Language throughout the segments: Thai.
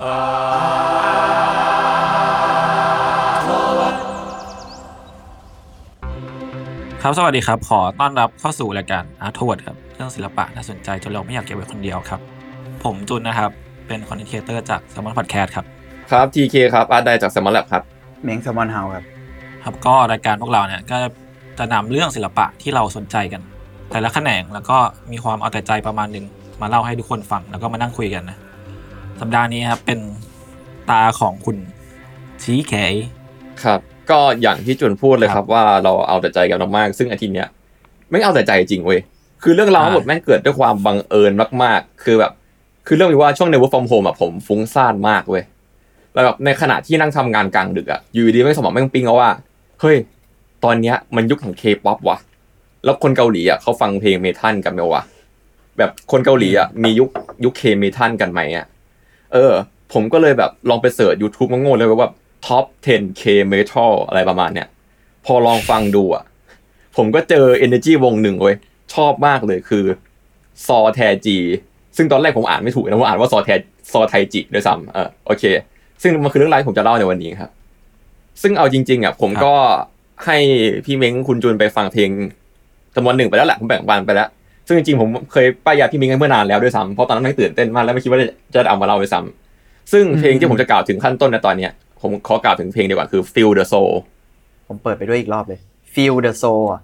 ครับ สวัสดีครับ ขอต้อนรับเข้าสู่รายการอาร์ทเวิร์ดครับ เรื่องศิลปะน่าสนใจจนเราไม่อยากเก็บไว้คนเดียวครับ ผมจุนนะครับ เป็นคอนเทนเตอร์จากสมอนพอดแคสต์ครับ ครับ TK ครับ อาร์ตไดจากสมอลแลบครับ เม้งแซมมอนเฮาครับ ครับ ก็รายการพวกเราเนี่ยก็จะนำเรื่องศิลปะที่เราสนใจกัน แต่ละแขนงแล้วก็มีความเอาแต่ใจประมาณหนึ่งมาเล่าให้ทุกคนฟังแล้วก็มานั่งคุยกันนะ สัปดาห์นี้ครับเป็นตาของคุณชี้แขครับ ก็อย่างที่จุนพูดเลยคครัรับบว่าเราเอาแต่ใจกันมากๆซึ่งอาทิตย์เนี้ยไม่เอาแต่ใจจริงเว้ยคือเรื่องราวทั้งหมดอ่าแม่งเกิดด้วยความบังเอิญมากๆ คือแบบ คือเรื่องนี้ว่าช่วงใน work from home อะผมฟุ้งซ่านมากเว้ยแล้วแบบในขณะที่นั่งทำงานกลางดึกอะอยู่ดีๆแม่งสมองแม่งปิ๊งเอาว่าเฮ้ยตอนเนี้ยมันยุคของเคป๊อปว่ะแล้วคนเกาหลีอะเขาฟังเพลง metal กันไหมวะแบบคนเกาหลีอะมียุคยุค K-metal กันไหมอะ เออ ผมก็เลยแบบลองไป search YouTube งงๆเลยว่าท็อป 10K Metal อะไรประมาณเนี้ย พอลองฟังดูอะ ผมก็เจอ Energy วงหนึ่งเว้ย ชอบมากเลยคือซอแทจี ซึ่งตอนแรกผมอ่านไม่ถูกนะผมอ่านว่าซอแทซอไทจิด้วยซ้ำเออโอเค ซึ่งมันคือเรื่องราวที่ผมจะเล่าในวันนี้ครับ ซึ่งเอาจริง ๆอะผมก็ให้พี่เม้งคุณจูนไปฟังเพลงจำนวนหนึ่งไปแล้วแหละผมแบ่งปันไปแล้ว ซึ่งจริงๆผมเคยป้ายยาพี่เม้งเมื่อนานแล้วด้วยซ้ำเพราะตอนนั้นไม่งตื่นเต้นมากแล้วไม่คิดว่าจะจะเอามาเล่าด้วยซ้ำซึ่งเพลงที่ผมจะกล่าวถึงขั้นต้นในตอนเนี้ยผมขอกล่าวถึงเพลงดีกว่าคือ Feel the Soul ผมเปิดไปด้วยอีกรอบเลย Feel the Soul อะ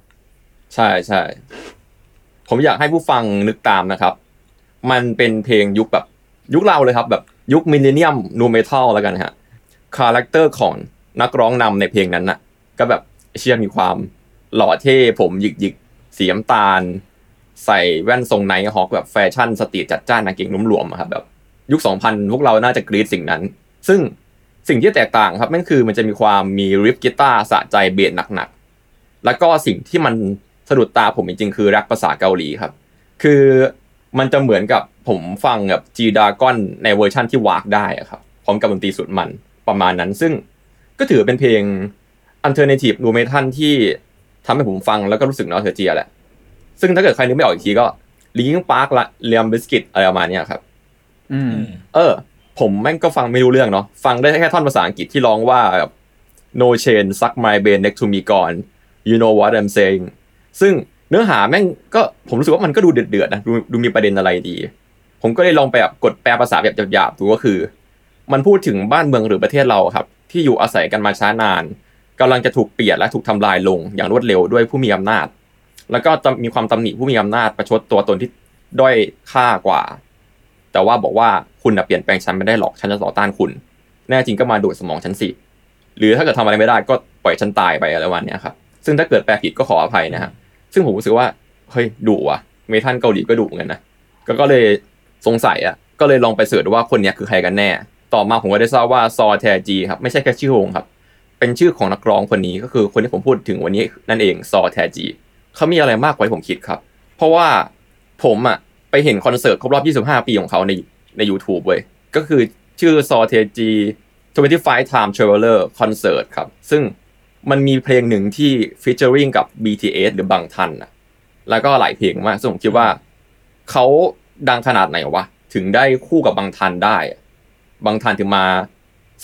ใช่ใช่ผมอยากให้ผู้ฟังนึกตามนะครับ มันเป็นเพลงยุคแบบยุคเราเลยครับแบบยุค millennium nu metal แล้วกันฮะ character ของนักร้องนำในเพลงนั้นน่ะ ก็แบบเชื่อมีความหล่อเท่ผมหยิกหยิกๆสีน้ำตาล ใส่แว่นทรง Nighthawk แบบแฟชั่น street จัดจ้านนางเก่งนุ่มหลวมๆอะครับแบบยุค 2000 พวกเราน่าจะกรี๊ดสิ่งนั้น ซึ่งสิ่งที่แตกต่างครับนั่นคือมันจะมีความมี riff กีตาร์สะใจเบสหนักๆ แล้วก็สิ่งที่มันสะดุดตาผมจริงๆ คือแร็ปภาษาเกาหลีครับ คือมันจะเหมือนกับผมฟังแบบ G-Dragon ในเวอร์ชั่นที่ว้ากได้อะครับพร้อมกับดนตรีสุดมันประมาณนั้น ซึ่งก็ถือเป็นเพลง alternative nu metal ที่ทำให้ผมฟังแล้วก็รู้สึก nostalgia แหละ ซึ่งถ้าเกิดใครนึกไม่ออกอีกทีก็ Linkin Park และ Limp Bizkit อะไรประมาณเนี้ยครับอืมเออ ผมแม่งก็ฟังไม่รู้เรื่องเนาะฟังได้แค่ท่อนภาษาอังกฤษที่ร้องว่าแบบ no chain suck my brain next to me ก่อน you know what I'm saying ซึ่งเนื้อหาแม่งก็ผมรู้สึกว่ามันก็ดูเดือดๆนะดูดูมีประเด็นอะไรดี ผมก็เลยลองไปแบบกดแปลภาษาแบบหยาบๆดูก็คือ มันพูดถึงบ้านเมืองหรือประเทศเราครับ ที่อยู่อาศัยกันมาช้านานกำลังจะถูกเปลี่ยนและถูกทำลายลงอย่างรวดเร็วด้วยผู้มีอำนาจ แล้วก็จะมีความตำหนิผู้มีอำนาจประชดตัวตนที่ด้อยค่ากว่า แต่ว่าบอกว่าคุณน่ะเปลี่ยนแปลงฉันไม่ได้หรอกฉันจะต่อต้านคุณ แน่จริงก็มาดูดสมองฉันสิหรือถ้าเกิดทำอะไรไม่ได้ก็ปล่อยฉันตายไปอะไรวันเนี้ยครับซึ่งถ้าเกิดแปลผิดก็ขออภัยนะฮะซึ่งผมรู้สึกว่าเฮ้ยดุว่ะเมทัลเกาหลีก็ดุเหมือนกันนะก็ก็เลยสงสัยอะก็เลยลองไปเสิร์ชว่าคนเนี้ยคือใครกันแน่ ต่อมาผมก็ได้ทราบว่าซอแทจีครับไม่ใช่แค่ชื่อวงครับ เป็นชื่อของนักร้องคนนี้ก็คือคนที่ผมพูดถึงวันนี้นั่นเองซอแทจี เขามีอะไรมากกว่าที่ผมคิดครับ เพราะว่าผมอะไปเห็นคอนเสิร์ตครบรอบ 25 ปีของเขาในใน YouTube เว้ย ก็คือชื่อซอแทจี25 Time Traveler Concert ครับ ซึ่งมันมีเพลงหนึ่งที่ featuring กับ BTS หรือบังทันอะแล้วก็หลายเพลงมากซึ่งผมคิดว่าเขาดังขนาดไหนวะ ถึงได้คู่กับบังทันได้ บังทันถึงมา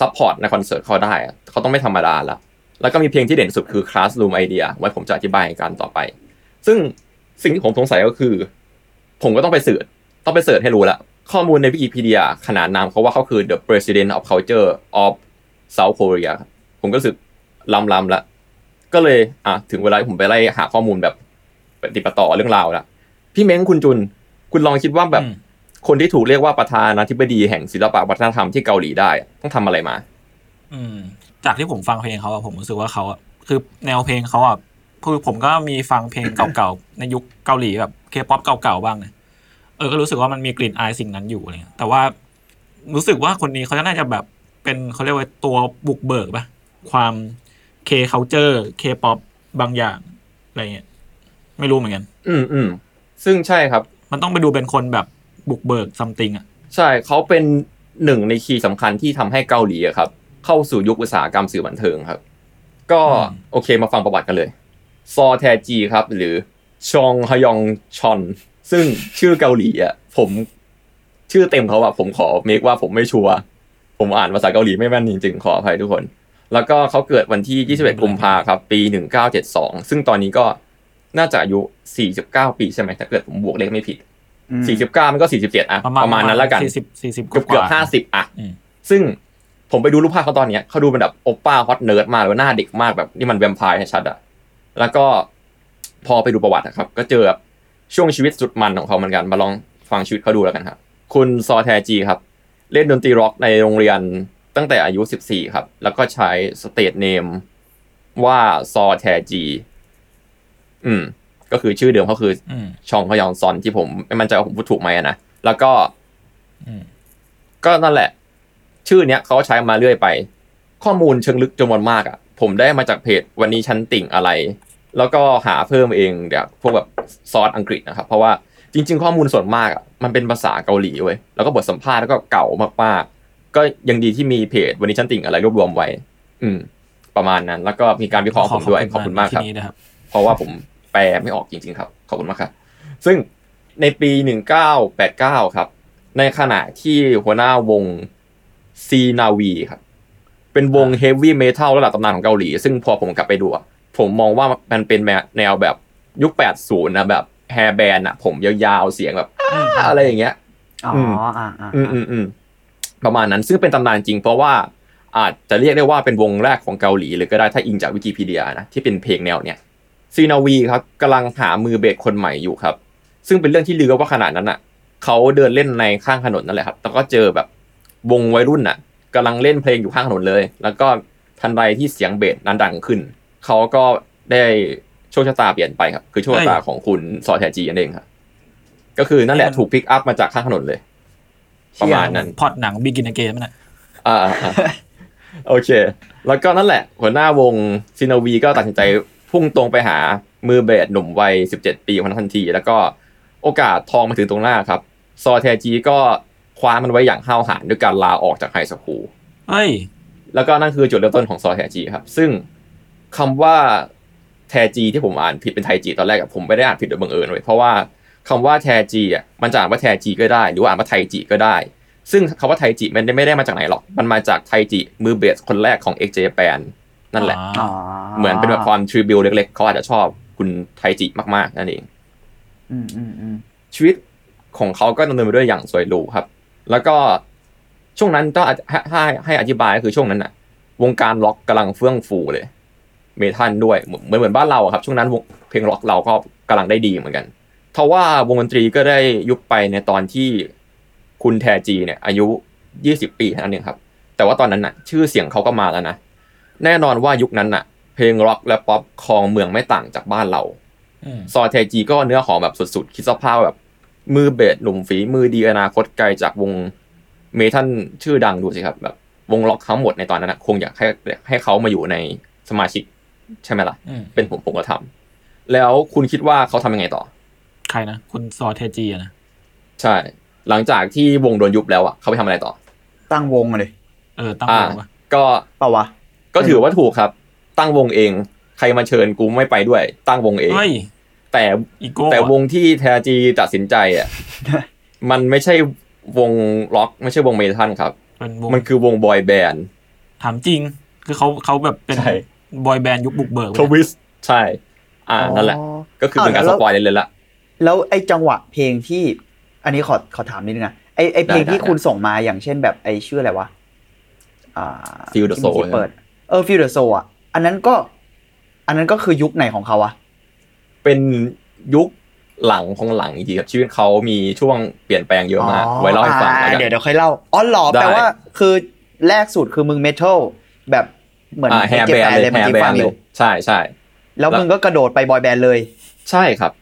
support ในคอนเสิร์ตเขาได้เขาต้องไม่ธรรมดาละแล้วก็มีเพลงที่เด่นสุดคือ Classroom Idea ไว้ผมจะอธิบายกันต่อไป ซึ่งสิ่งที่ผมสงสัยก็คือ ผมก็ต้องไปเสิร์ชต้องไปเสิร์ชให้รู้ละข้อมูลในวิกิพีเดียขนานนามเขาว่าเขาคือ the president of culture of South Korea ครับผมก็รู้สึกลำลำๆละก็เลยอะถึงเวลาที่ผมไปไล่หาข้อมูลแบบปฏิปต่อเรื่องราวละพี่เม้งคุณจุน คุณลองคิดว่าแบบอืมคนที่ถูกเรียกว่าประธานาธิบดีแห่งศิลปะวัฒนธรรมที่เกาหลีได้อะต้องทำอะไรมา อืม จากที่ผมฟังเพลงเขาอะผมรู้สึกว่าเขาอะคือแนวเพลงเขาอะ คือผมก็มีฟังเพลงเก่าๆ ในยุคเกาหลีแบบเคป๊อปเก่าๆบ้างเนี่ยเออก็รู้สึกว่ามันมีกลิ่นอายสิ่งนั้นอยู่อะไรเงี้ยแต่ว่ารู้สึกว่าคนนี้เขาจะน่าจะแบบเป็นเขาเรียกว่าตัวบุกเบิกปะความเค culture เคป๊อปบางอย่างอะไรเงี้ยไม่รู้เหมือนกัน อืมอืมซึ่งใช่ครับ มันต้องไปดูเป็นคนแบบบุกเบิก something อะใช่เขาเป็นหนึ่งใน key สำคัญที่ทำให้เกาหลีอะครับ เข้าสู่ยุคอุตสาหกรรมสื่อบันเทิงครับ ก็โอเคมาฟังประวัติกันเลย ซอแทจีครับ หรือชองฮยองชอน ซึ่งชื่อเกาหลีอะผมชื่อเต็มเขาอะผมขอเมคว่าผมไม่ชัวร์ผมอ่านภาษาเกาหลีไม่แม่นจริงๆ ขออภัยทุกคน แล้วก็เขาเกิดวันที่ 21 กุมภาครับ ปี 1972 ซึ่งตอนนี้ก็น่าจะอายุ 49 ปีใช่ไหมถ้าเกิดผมบวกเลขไม่ผิดอืม49 มันก็ 47อะประมาณนั้นแล้วกันสี่สิบสี่สิบเกือบเกือบห้าสิบอะอืมซึ่งผมไปดูรูปภาพเขาตอนเนี้ยเขาดูเป็นแบบโอปป้า hot nerd มากเลยหน้าเด็กมากแบบนี่มันแวมไพร์ชัดๆอะ แล้วก็พอไปดูประวัติอะครับ ก็เจอแบบช่วงชีวิตสุดมันของเขาเหมือนกัน มาลองฟังชีวิตเขาดูแล้วกันครับ คุณซอแทจีครับ เล่นดนตรีร็อกในโรงเรียนตั้งแต่อายุ 14 ครับ แล้วก็ใช้ stage name ว่าซอแทจี อืม ก็คือชื่อเดิมเขาคืออืมชองฮยองซอนที่ผมไม่มั่นใจว่าผมพูดถูกไหมอะนะ แล้วก็อืมก็นั่นแหละ ชื่อเนี้ยเขาใช้มาเรื่อยไป ข้อมูลเชิงลึกจำนวนมากอะ ผมได้มาจากเพจวันนี้ฉันติ่งอะไร แล้วก็หาเพิ่มเองแบบพวกแบบซอสอังกฤษนะครับ เพราะว่าจริง ๆ ข้อมูลส่วนมากอะมันเป็นภาษาเกาหลีเว้ยแล้วก็บทสัมภาษณ์แล้วก็เก่ามากๆ ก็ยังดีที่มีเพจวันนี้ฉันติ่งอะไรรวบรวมไว้ อืม ประมาณนั้น แล้วก็มีการวิเคราะห์ผมด้วยขอบคุณมากครับที่นี้นะครับ เพราะว่าผมแปลไม่ออกจริง ๆ ครับขอบคุณมากครับซึ่งในปี 1989 ครับ ในขณะที่หัวหน้าวงซีนาวีครับ เป็นวงเฮฟวี่เมทัลระดับตำนานของเกาหลี ซึ่งพอผมกลับไปดูอะผมมองว่ามันเป็นแนวแบบยุค 80 นะแบบ hair band อะผมยาวๆ เสียงแบบอ้าอะไรอย่างเงี้ย อ๋ออืมอ่าอ่าอืมอืมอืมประมาณนั้นซึ่งเป็นตำนานจริงเพราะว่าอาจจะเรียกได้ว่าเป็นวงแรกของเกาหลีเลยก็ได้ถ้าอิงจากวิกิพีเดียนะที่เป็นเพลงแนวเนี้ยซีนาวีครับกำลังหามือเบสคนใหม่อยู่ครับ ซึ่งเป็นเรื่องที่ลือว่าขณะนั้นอะเขาเดินเล่นในข้างถนนนั่นแหละครับแล้วก็เจอแบบวงวัยรุ่นอะ กำลังเล่นเพลงอยู่ข้างถนนเลย แล้วก็ทันใดที่เสียงเบสนั้นดังขึ้น เขาก็ได้โชคชะตาเปลี่ยนไปครับ คือโชคชะตาของคุณซอแทจีนั่นเองครับก็คือนั่นแหละถูก pick up มาจากข้างถนนเลย ประมาณนั้นพล็อตหนัง beginning มันนะอ่าอ่าโอเค แล้วก็นั่นแหละ หัวหน้าวงซินาวีก็ตัดสินใจพุ่งตรงไปหามือเบสหนุ่มวัย 17 ปีคนนั้นทันที แล้วก็โอกาสทองมาถึงตรงหน้าครับ ซอแทจีก็ คว้ามันไว้อย่างห้าวหาญด้วยการลาออกจากไฮสคูลเฮ้ยแล้วก็นั่นคือจุดเริ่มต้นของซอแทจีครับ ซึ่งคำว่าแทจีที่ผมอ่านผิดเป็นไทจีตอนแรกอะผมไม่ได้อ่านผิดโดยบังเอิญเลยเพราะว่าคำว่าแทจีอะมันจะอ่านว่าแทจีก็ได้ หรือว่าอ่านว่าไทจีก็ได้ ซึ่งคำว่าไทจิมันไม่ได้มาจากไหนหรอก มันมาจากไทจิมือเบสคนแรกของ x j p a n นั่นแหละอ๋อเหมือนเป็นแบบความทริบิวเล็กๆเขาอาจจะชอบคุณไทจิมากๆนั่นเองอืมอืมอืมชีวิตของเขาก็ดำเนินไปด้วยอย่างสวยหรูครับ แล้วก็ช่วงนั้นต้องให้ให้ให้อธิบายก็คือช่วงนั้นน่ะวงการล็อกกำลังเฟื่องฟูเลย เมทัลด้วยเหมือนเหมือนเหมือนบ้านเราอะครับ ช่วงนั้นวงเพลงล็อกเราก็กำลังได้ดีเหมือนกันทว่าวงดนตรีก็ได้ยุบไปในตอนที่คุณแทจีเนี่ย อายุ20ปีเท่านั้นเองครับ แต่ว่าตอนนั้นน่ะ ชื่อเสียงเขาก็มาแล้วนะแน่นอนว่ายุคนั้นน่ะ เพลงร็อกและป๊อปครองเมืองไม่ต่างจากบ้านเราอืมซอเทจีก็เนื้อหอมแบบสุดๆ คิดสภาพแบบ มือเบสหนุ่มฝีมือดีอนาคตไกลจากวงเมทัลชื่อดังดูสิครับแบบวงล็อกทั้งหมดในตอนนั้นนะคงอยากให้ให้เขามาอยู่ในสมาชิกใช่ไหมล่ะอืมเป็นผมผมก็ทำแล้วคุณคิดว่าเขาทำยังไงต่อ ใครนะ คุณซอเทจีอะนะ ใช่ หลังจากที่วงโดนยุบแล้วอะเขาไปทำอะไรต่อ ตั้งวงมาเลยเออ ตั้งอ่าวงปะก็เปล่าวะ ก็ถือว่าถูกครับ ตั้งวงเอง ใครมาเชิญกูไม่ไปด้วย ตั้งวงเองเฮ้ย แต่อีโก้แต่อะวงที่แทจีตัดสินใจอะมันไม่ใช่วงล็อก ไม่ใช่วงเมทัลครับเป็นวงมันคือวงบอยแบนด์ถามจริง คือเขาเขาแบบเป็นใช่บอยแบนด์ยุคบุกเบิกทวิสใช่ อ่านั่นแหละ ก็คือเป็นการสปอยเลยเลยละแล้วไอ้จังหวะเพลงที่ อันนี้ขอขอถามนิดนึงนะไอ้ไอ้เพลงได้ที่ได้คุณส่งมาอย่างเช่นแบบไอ้ชื่ออะไรวะอ่า Feel the ที่เมื่อกี้ Soul เปิดเออ Feel the Soul อะอันนั้นก็ อันนั้นก็คือยุคไหนของเขาวะ เป็นยุคหลังของหลังอีกทีครับชีวิตเขามีช่วงเปลี่ยนแปลงเยอะมากไว้เล่าให้ฟังอ่แล้วกันเดี๋ยวเดี๋ยวค่อยเล่าอ๋อเหรอได้แปลว่าคือแรกสุดคือมึงเมทัลแบบเหมือนอ่าแฮร์เก็แบบนแฟนเลเลยยแฮเมื่อร์กี้แบฟันงอเลยู่ยใช่ใช่แล้วแล้วมึงก็กระโดดไปบอยแบนด์เลย ใช่ครับ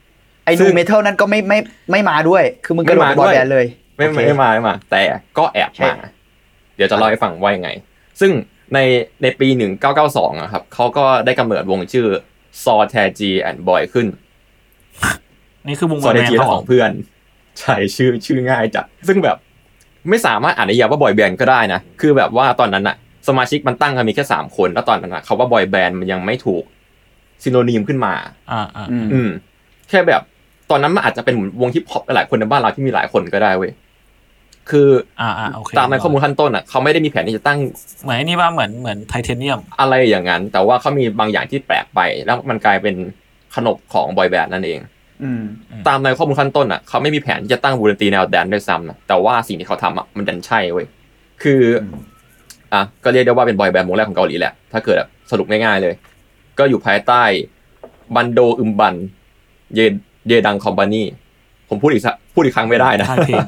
ไอ้ซึ่นูงเมทัลนั้นก็ไม่ไม่ไม่มาด้วย คือมึงกระโดดไม่ไปมาบอยด้วยแบนด์เลยไม่โอเคไม่ไม่มาไม่มา แต่ก็แอบใช่มาเดี๋ยวจะเล่าให้ฟังว่ายังไง ซึ่งในในปี 1992อะครับเขาก็ได้กำเนิดวงชื่อ ซอแทจีแอนด์บอยขึ้น นี่คือวงซอแบแทนจีด์ขเขาองเพื่อน ใช่ชื่อชื่อง่ายจัดซึ่งแบบไม่สามารถอาจนิยามว่าบอยแบนด์ก็ได้นะ คือแบบว่าตอนนั้นอะสมาชิกมันตั้งกันมีแค่สามคน แล้วตอนนั้นอะเขาว่าบอยแบนด์มันยังไม่ถูก synonym ขึ้นมา อ่าอ่าอืมอืม แค่แบบตอนนั้นมันอาจจะเป็นเหมือนวงฮิปฮอปหลายคนในบ้านเราที่มีหลายคนก็ได้เว้ย คืออ่าอ่าโอเคตามในข้อมูลขั้นต้นอะเขาไม่ได้มีแผนที่จะตั้งเหมือนไอ้นี่ว่าเหมือนเหมือนไทเทเนียม อะไรอย่างนั้น แต่ว่าเขามีบางอย่างที่แปลกไป แล้วมันกลายเป็นขนบของบอยแบนด์นั่นเองอืมตามในข้อมูลขั้นต้นอะเขาไม่มีแผนที่จะตั้งวงดนตรีแนวแดนซ์ด้วยซ้ำนะแต่ว่าสิ่งที่เขาทำอะมันดันใช่เว้ยคืออมอะก็เรียกได้ว่าเป็นบอยแบนด์วงแรกของเกาหลีแหละถ้าเกิดแบบสรุปง่ายๆเลย ก็อยู่ภายใต้บันโดอึมบัน เยเยดังคอมพานีผมพูดอีกสักพูดอีกครั้งไม่ได้นะใช่เพลง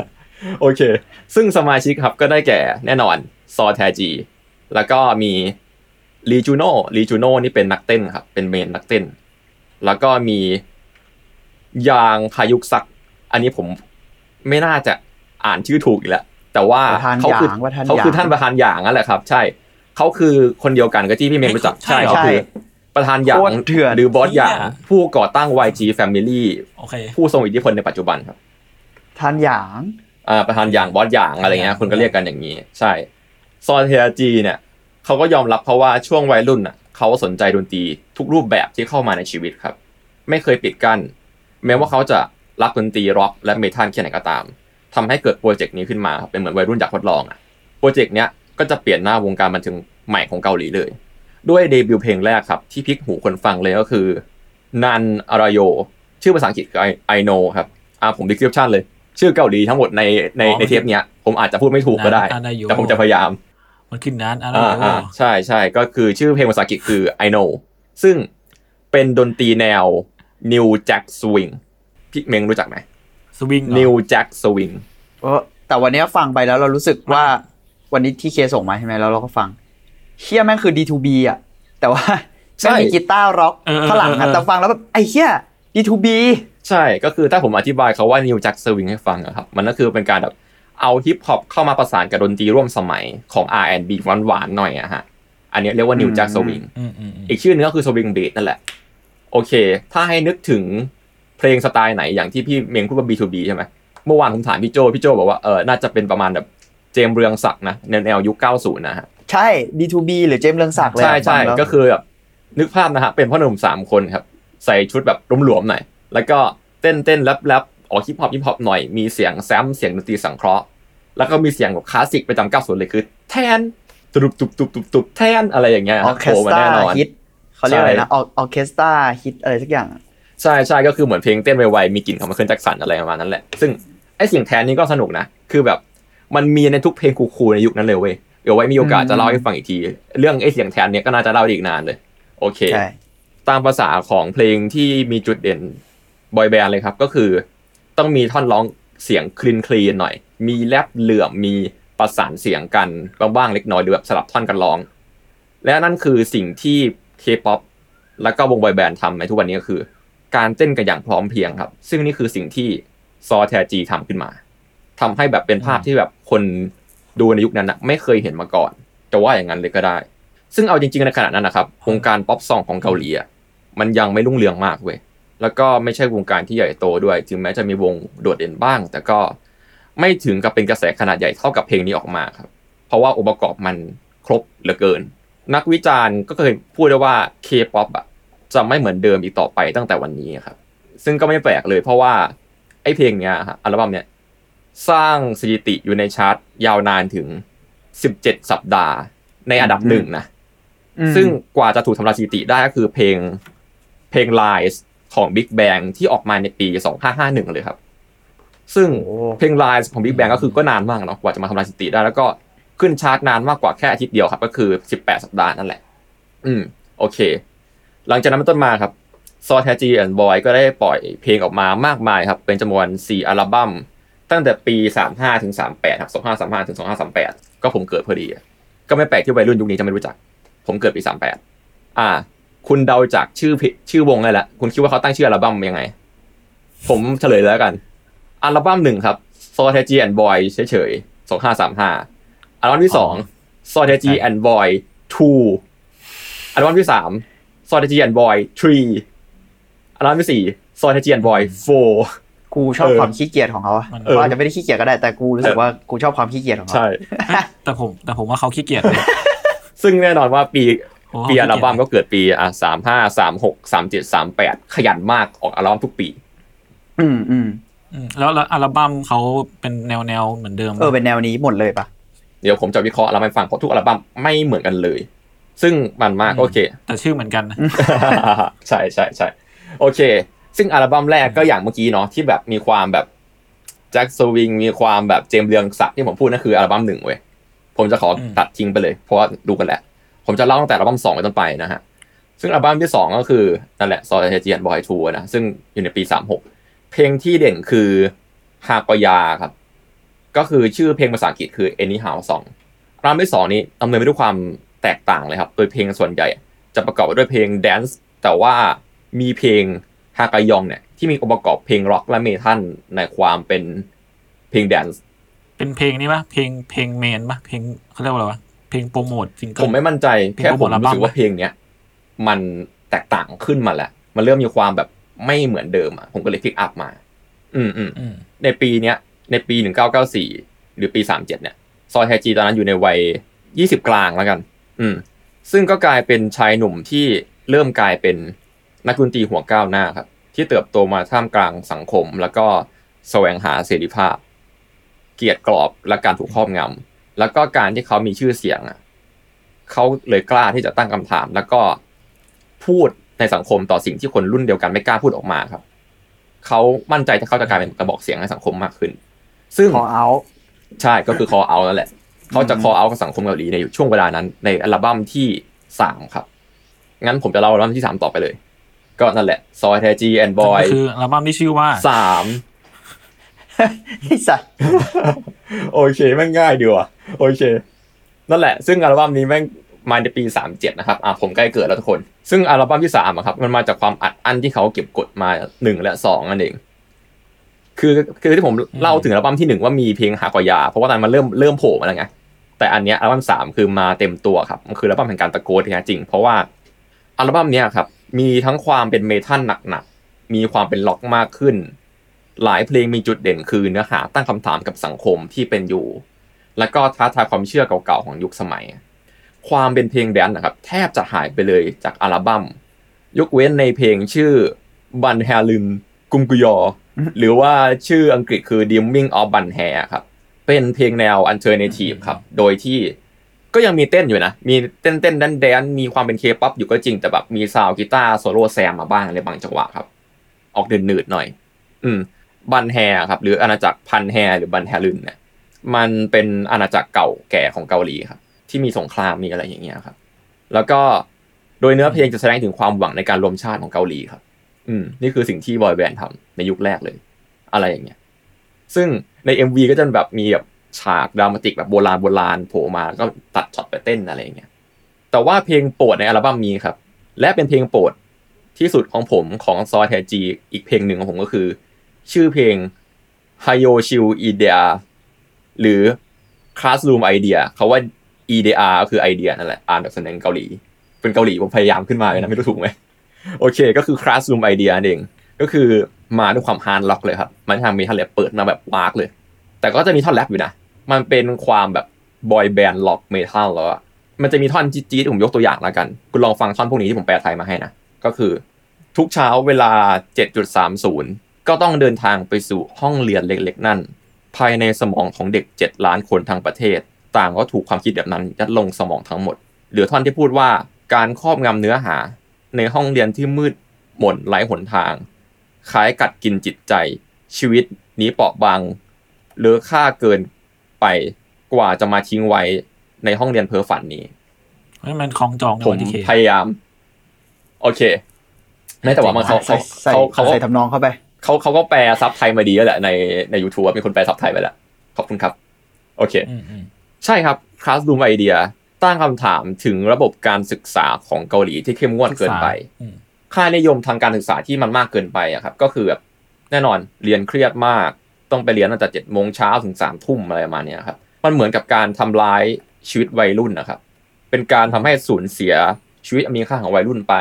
โอเค ซึ่งสมาชิกครับก็ได้แก่แน่นอนซอแทจี แล้วก็มีลีจูโน่ลีจูโน่นี่เป็นนักเต้นครับ เป็นเมนนักเต้น แล้วก็มียางคายุกซัก อันนี้ผมไม่น่าจะอ่านชื่อถูกอีกแล้วแต่ว่าประธานเขาคือหยางประธานเขาคือหยางท่านประธานหยางนั่นแหละครับ ใช่เขาคือคนเดียวกันกับที่พี่เมงรู้จักใช่เหรอเขาคือประธานหยางโคตรเถื่อนหรือบอสหยางเหี้ยผู้ก่อตั้ง YG Family โอเคผู้ทรงอิทธิพลในปัจจุบันครับทานหยางอ่า ประธานอย่างบอสอย่างอะไรเงี้ยคุณก็เรียกกันอย่างนี้ ใช่ซอนเทียจีเนี่ยเขาก็ยอมรับเพราะว่าช่วงวัยรุ่นอะเขาสนใจดนตรีทุกรูปแบบที่เข้ามาในชีวิตครับ ไม่เคยปิดกั้นแม้ว่าเขาจะรักดนตรีร็อกและเมทัลแค่ไหนก็ตามทำให้เกิดโปรเจกต์นี้ขึ้นมาครับเป็นเหมือนวัยรุ่นอยากทดลองอะโปรเจกต์เนี้ยก็จะเปลี่ยนหน้าวงการบันเทิงใหม่ของเกาหลีเลย ด้วยเดบิวต์เพลงแรกครับ ที่พลิกหูคนฟังเลยก็คือนันอารายโยชื่อภาษาอังกฤษคือ I I know ครับอ่าผม description เลย ชื่อเกาหลีทั้งหมดในในอ๋อในเทปเนี้ยผมอาจจะพูดไม่ถูกก็ได้นันอารายโยแต่ผมจะพยายาม มันขึ้นนั้นอะไรอ่าโอ้อ่าใช่ใช่ก็คือชื่อเพลงภาษาอังกฤษคือ I know ซึ่งเป็นดนตรีแนว New Jack Swing พี่เมงรู้จักไหมสวิง New Jack Swing เออแต่วันเนี้ยฟังไปแล้วเรารู้สึกว่าวันนี้ที่เคส่งมาใช่ไหมแล้วเราก็ฟังเฮียแม่งคือ D2B อะ แต่ว่าใช่แม่งมีกีตาร์ร็อกข้างหลังอะแต่ฟังแล้วแบบไอ้เฮีย D2B ใช่ก็คือถ้าผมอธิบายเขาว่า New Jack Swing ให้ฟังอะครับมันก็คือเป็นการแบบเอาฮิปฮอปเข้ามาประสานกับดนตรีร่วมสมัยของ R&B หวานๆหน่อยอะฮะอันเนี้ยเรียกว่า New Jack Swing อืมอืมอืมอีกชื่อนึงก็คือ Swing Beat นั่นแหละ โอเค ถ้าให้นึกถึงเพลงสไตล์ไหนอย่างที่พี่เมงพูดว่า D2B ใช่ไหมเมื่อวานผมถามพี่โจพี่โจบอกว่าเออน่าจะเป็นประมาณแบบเจมส์เรืองศักดิ์นะแนวแนวยุค 90 นะฮะใช่ D2B หรือเจมส์เรืองศักดิ์เลยใช่อะใช่ฟังแล้วก็คือแบบนึกภาพนะฮะเป็นพ่อหนุ่มสามคนครับใส่ชุดแบบหลวมๆหน่อยแล้วก็ เต้นเต้นแรปแรปออกฮิปฮอปฮิปฮอปหน่อยมีเสียงแซมเสียงดนตรีสังเคราะห์ แล้วก็มีเสียงแบบคลาสสิกประจำ90เลยคือ แทนตุบตุบตุบตุบตุบแทนอะไรอย่างเงี้ยอคอรับเคโผล่สมาตราแน่นอนฮิตเขาเรียกอะไรใช่นะออเคสตราฮิตอะไรสักอย่างอะใช่ใช่ก็คือเหมือนเพลงเต้นไวๆมีกลิ่นของมันขึ้นจากสันอะไรประมาณนั้นแหละซึ่งไอ้เสียงแทนนี่ก็สนุกนะคือแบบมันมีในทุกเพลงคูลๆในยุคนั้นเลยเว้ยเดี๋ยวไว้มีโอกาสจะเล่าให้ฟังอีกที เรื่องไอ้เสียงแทนเนี่ยก็น่าจะเล่าได้อีกนานเลย โอเคใช่ตามภาษาของเพลงที่มีจุดเด่น บอยแบนด์เลยครับ ก็คือต้องมีท่อนร้องเสียง clean clean หน่อย มีแรปเหลื่อมมีประสานเสียงกันบ้างๆเล็กน้อยหรือแบบสลับท่อนกันร้อง และนั่นคือสิ่งที่เคป๊อปแล้วก็วงบอยแบนด์ทำในทุกวันนี้ก็คือ การเต้นกันอย่างพร้อมเพรียงครับ ซึ่งนี่คือสิ่งที่ซอแทจีทำขึ้นมาทำให้แบบเป็นภาพที่แบบคนดูในยุคนั้นนะไม่เคยเห็นมาก่อน จะว่าอย่างนั้นเลยก็ได้ ซึ่งเอาจริงๆในขณะนั้นนะครับวงการป๊อปซองของเกาหลีอะมันยังไม่รุ่งเรืองมากเว้ย แล้วก็ไม่ใช่วงการที่ใหญ่โตด้วย ถึงแม้จะมีวงโดดเด่นบ้าง แต่ก็ไม่ถึงกับเป็นกระแสขนาดใหญ่เท่ากับเพลงนี้ออกมาครับ เพราะว่าองค์ประกอบมันครบเหลือเกิน นักวิจารณ์ก็เคยพูดได้ว่า K-POP อะจะไม่เหมือนเดิมอีกต่อไปตั้งแต่วันนี้ครับ ซึ่งก็ไม่แปลกเลยเพราะว่าไอ้เพลงเนี้ยฮะอัลบั้มเนี้ยสร้างสถิติอยู่ในชาร์ตยาวนานถึง 17 สัปดาห์ ในอันดับหนึ่งนะอืมซึ่งกว่าจะถูกทำลายสถิติได้ก็คือเพลงเพลง Lies ของ Big Bang ที่ออกมาในปี 2551 เลยครับ ซึ่งเพลง Rise ของ Big Bang ก็คือก็นานมากเนาะกว่าจะมาทำลายสถิติได้ แล้วก็ขึ้นชาร์ตนานมากกว่าแค่อาทิตย์เดียวครับ ก็คือ 18 สัปดาห์นั่นแหละ อืม โอเค หลังจากนั้นเป็นต้นมาครับซอแทจีแอนด์บอยก็ได้ปล่อยเพลงออกมามากมายครับ เป็นจำนวน 4 อัลบั้ม ตั้งแต่ปี 35 ถึง 38 ครับ 2535 ถึง 2538 ก็ผมเกิดพอดี ก็ไม่แปลกที่วัยรุ่นยุคนี้จะไม่รู้จัก ผมเกิดปี 38 อ่า คุณเดาจากชื่อเพชื่อวงได้แล้วคุณคิดว่าเขาตั้งชื่ออัลบั้มยังไง ผมเฉลยแล้วกัน อัลบั้มหนึ่งครับ Strategy and Boy เฉยๆ2535อัลบั้มที่สอง Strategy and Boy 2อัลบั้มที่สาม Strategy and Boy 3อัลบั้มที่สี่ Strategy and Boy 4กูชอบเออความขี้เกียจของเขาอะมันเขาอาจจะไม่ได้ขี้เกียจก็ได้แต่กูรู้สึกว่ากูชอบความขี้เกียจของเขาใช่แต่ผมแต่ผมว่าเขาขี้เกียจเลยซึ่งแน่นอนว่าปีโอ้ ปีเขาขี้เกียจอัลบั้มก็เกิดปีอะสามห้าสามหกสามเจ็ดสามแปดขยันมากออกอัลบั้มทุกปี อืมอืมอืมแล้วแล้วอัลบั้มเขาเป็นแนวแนวเหมือนเดิมเออเป็นแนวนี้หมดเลยปะเดี๋ยวผมจะวิเคราะห์อัลบั้มให้ฟังเพราะทุกอัลบั้มไม่เหมือนกันเลย ซึ่งมันมากโอเค แต่ชื่อเหมือนกันนะใช่ใช่ใช่โอเค ซึ่งอัลบั้มแรกก็อย่างเมื่อกี้เนาะที่แบบมีความแบบแจ็คสวิงมีความแบบเจมส์เรืองศักดิ์ที่ผมพูดนั่นคืออัลบั้มหนึ่งเว้ยผมจะขออมตัดทิ้งไปเลย เพราะว่าดูกันแหละ ผมจะเล่าตั้งแต่อัลบั้มสองไปต้นไปนะฮะซึ่งอัลบั้มที่สองก็คือนั่นแหละซอยเจียนบอยทัวนะซึ่งอยู่ในปีสามหกเพลงที่เด่นคือฮายอกาครับ ก็คือชื่อเพลงภาษาอังกฤษคือ Anyhow Song อัลบั้มที่สองนี้ดำเนินไปด้วยความแตกต่างเลยครับ โดยเพลงส่วนใหญ่ จะประกอบไปด้วยเพลงแดนซ์แต่ว่ามีเพลงฮายอกาเนี่ยที่มีองค์ประกอบเพลงร็อกและเมทัลในความเป็นเพลงแดนซ์เป็นเพลงนี้ปะเพลงเพลง main ปะเพลงเขาเรียกว่าอะไรวะ เพลงโปรโมทซิงเกิลผมไม่มั่นใจเพลงแค่ผมโปรโมทอัลบั้รู้มสึกว่าเพลงเนี้ยมันแตกต่างขึ้นมาแล้วมันเริ่มมีความแบบไม่เหมือนเดิมอะผมก็เลยพิกอัพมา อืมอืมอืมในปีเนี้ย ในปี1994หรือปี37เนี่ย ซอยแทจีตอนนั้นอยู่ในวัย20กลางแล้วกัน อืม ซึ่งก็กลายเป็นชายหนุ่มที่เริ่มกลายเป็นนักดนตรีหัวก้าวหน้าครับ ที่เติบโตมาท่ามกลางสังคม แล้วก็แสวงหาเสรีภาพ เกียรติกรอบและการถูกครอบงำ แล้วก็การที่เขามีชื่อเสียงอะเขาเลยกล้าที่จะตั้งคำถาม แล้วก็พูดในสังคมต่อสิ่งที่คนรุ่นเดียวกันไม่กล้าพูดออกมาครับเขามั่นใจที่เขาจะกลายเป็นกระบอกเสียงในสังคมมากขึ้น ซึ่งขอเอาใช่ก็คือ call out นั่นแหละ เขาจะ call out กับสังคมเกาหลีในช่วงเวลานั้น ในอัลบั้มที่สามครับ งั้นผมจะเล่าอัลบั้มที่สามต่อไปเลย ก็นั่นแหละซอยแทจีแอนบอยก็คืออัลบั้มที่ชื่อว่าสาม ไอ้สัสโอเคแม่งง่ายดีว่ะโอเค นั่นแหละ ซึ่งอัลบั้มนี้แม่งมาในปีสามเจ็ดนะครับอะผมใกล้เกิดแล้วทุกคน ซึ่งอัลบั้มที่สามอะครับ มันมาจากความอัดอั้นที่เขาเก็บกดมาหนึ่งและสองนั่นเอง คือคือที่ผมเล่าถึงอัลบั้มที่หนึ่งว่ามีเพลงหากอยา เพราะว่าตอนนนมันเริ่มเริ่มโผล่มาแล้วไง แต่อันเนี้ยอัลบั้มสามคือมาเต็มตัวครับ มันคืออัลบั้มแห่งการตะโกนที่แท้จริง เพราะว่าอัลบั้มเนี้ยครับ มีทั้งความเป็นเมทัลหนักๆ มีความเป็นร็อกมากขึ้น หลายเพลงมีจุดเด่นคือเนื้อหาตั้งคำถามกับสังคมที่เป็นอยู่ แล้วก็ท้าทายความเชื่อเก่าๆของยุคสมัย ความเป็นเพลงแดนซ์นะครับ แทบจะหายไปเลยจากอัลบั้มยกเว้นในเพลงชื่อบัลแฮรึลกุมกูมยอ หรือว่าชื่ออังกฤษคือ Dreaming of Balhae ครับ เป็นเพลงแนว alternative ครับ โดยที่ก็ยังมีเต้นอยู่นะ มีเต้นเต้นแดนซ์แดนซ์มีความเป็นเคป๊อปอยู่ก็จริง แต่แบบมีซาวกีตาร์โซโล่แซมมาบ้างในบางจังหวะครับ ออกเหนืดๆหน่อย อืม บัลแฮครับ หรืออาณาจักรบัลแฮหรือบัลแฮรึลเนี่ยมันเป็นอาณาจักรเก่าแก่ของเกาหลีครับ ที่มีสงครามมีอะไรอย่างเงี้ยครับ แล้วก็โดยเนื้อเพลงจะแสดงถึงความหวังในการรวมชาติของเกาหลีครับ อืมนี่คือสิ่งที่บอยแบนด์ทำในยุคแรกเลย อะไรอย่างเงี้ย ซึ่งใน MV ก็จะแบบมีแบบฉาก dramatic แบบโบราณโบราณโผล่มาแล้วก็ตัดช็อตไปเต้นอะไรอย่างเงี้ย แต่ว่าเพลงโปรดในอัลบั้มนี้ครับ และเป็นเพลงโปรดที่สุดของผมของซอแทจีอีกเพลงหนึ่งของผมก็คือ ชื่อเพลง h a y o s h i u Idea หรือ Classroom Idea เขาว่า 이데아 ก็คือไอเดียนั่นแหละ อ่านแบบสำเนียงเกาหลี เป็นเกาหลีผมพยายามขึ้นมาเลยนะ ไม่รู้ถูกไหม โอเค ก็คือ Classroom Idea นั่นเอง ก็คือมาด้วยความ hard rock เลยครับ มันทางมีท่อนแร็ปเปิดมาแบบวากเลย แต่ก็จะมีท่อนแร็ปอยู่นะ มันเป็นความแบบบอยแบนด์ล็อกเมทัลแล้วอะมันจะมีท่อนจี๊ดๆผมยกตัวอย่างแล้วกัน คุณลองฟังท่อนพวกนี้ที่ผมแปลไทยมาให้นะ ก็คือ ทุกเช้าเวลา 7.30 ก็ต้องเดินทางไปสู่ห้องเรียนเล็กๆ นั่น ภายในสมองของเด็ก 7 ล้านคนทั้งประเทศ ต่างก็ถูกความคิดแบบนั้นยัดลงสมองทั้งหมด เหลือท่อนที่พูดว่าการครอบงำเนื้อหา ในห้องเรียนที่มืดหม่นไร้หนทางคล้ายกัดกินจิตใจ ชีวิตนี้เปราะบางเหลือค่าเกินไปกว่าจะมาทิ้งไว้ในห้องเรียนเพ้อฝันนี้เฮ้ยมันคล้องจองในผมวันที่เคพยายาม โอเคไม่แต่ว่ามันเขาเขาใส่เขาเขาใส่ทำนองเข้าไป เขาเขาก็แปลซับไทยมาดีแล้วแหละในใน YouTube มีคนแปลซับไทยไปแล้ว ขอบคุณครับ โอเคอืมอืมใช่ครับ Classroom Idea ตั้งคำถามถึงระบบการศึกษาของเกาหลีที่เข้มงวดเกินไปอืมค่านิยมทางการศึกษาที่มันมากเกินไปอะครับ ก็คือแบบแน่นอนเรียนเครียดมาก ต้องไปเรียนตั้งแต่เจ็ดโมงเช้าถึงสามทุ่มอะไรประมาณเนี้ยครับ มันเหมือนกับการทำร้ายชีวิตวัยรุ่นนะครับ เป็นการทำให้สูญเสียชีวิตอันมีค่าของวัยรุ่นไป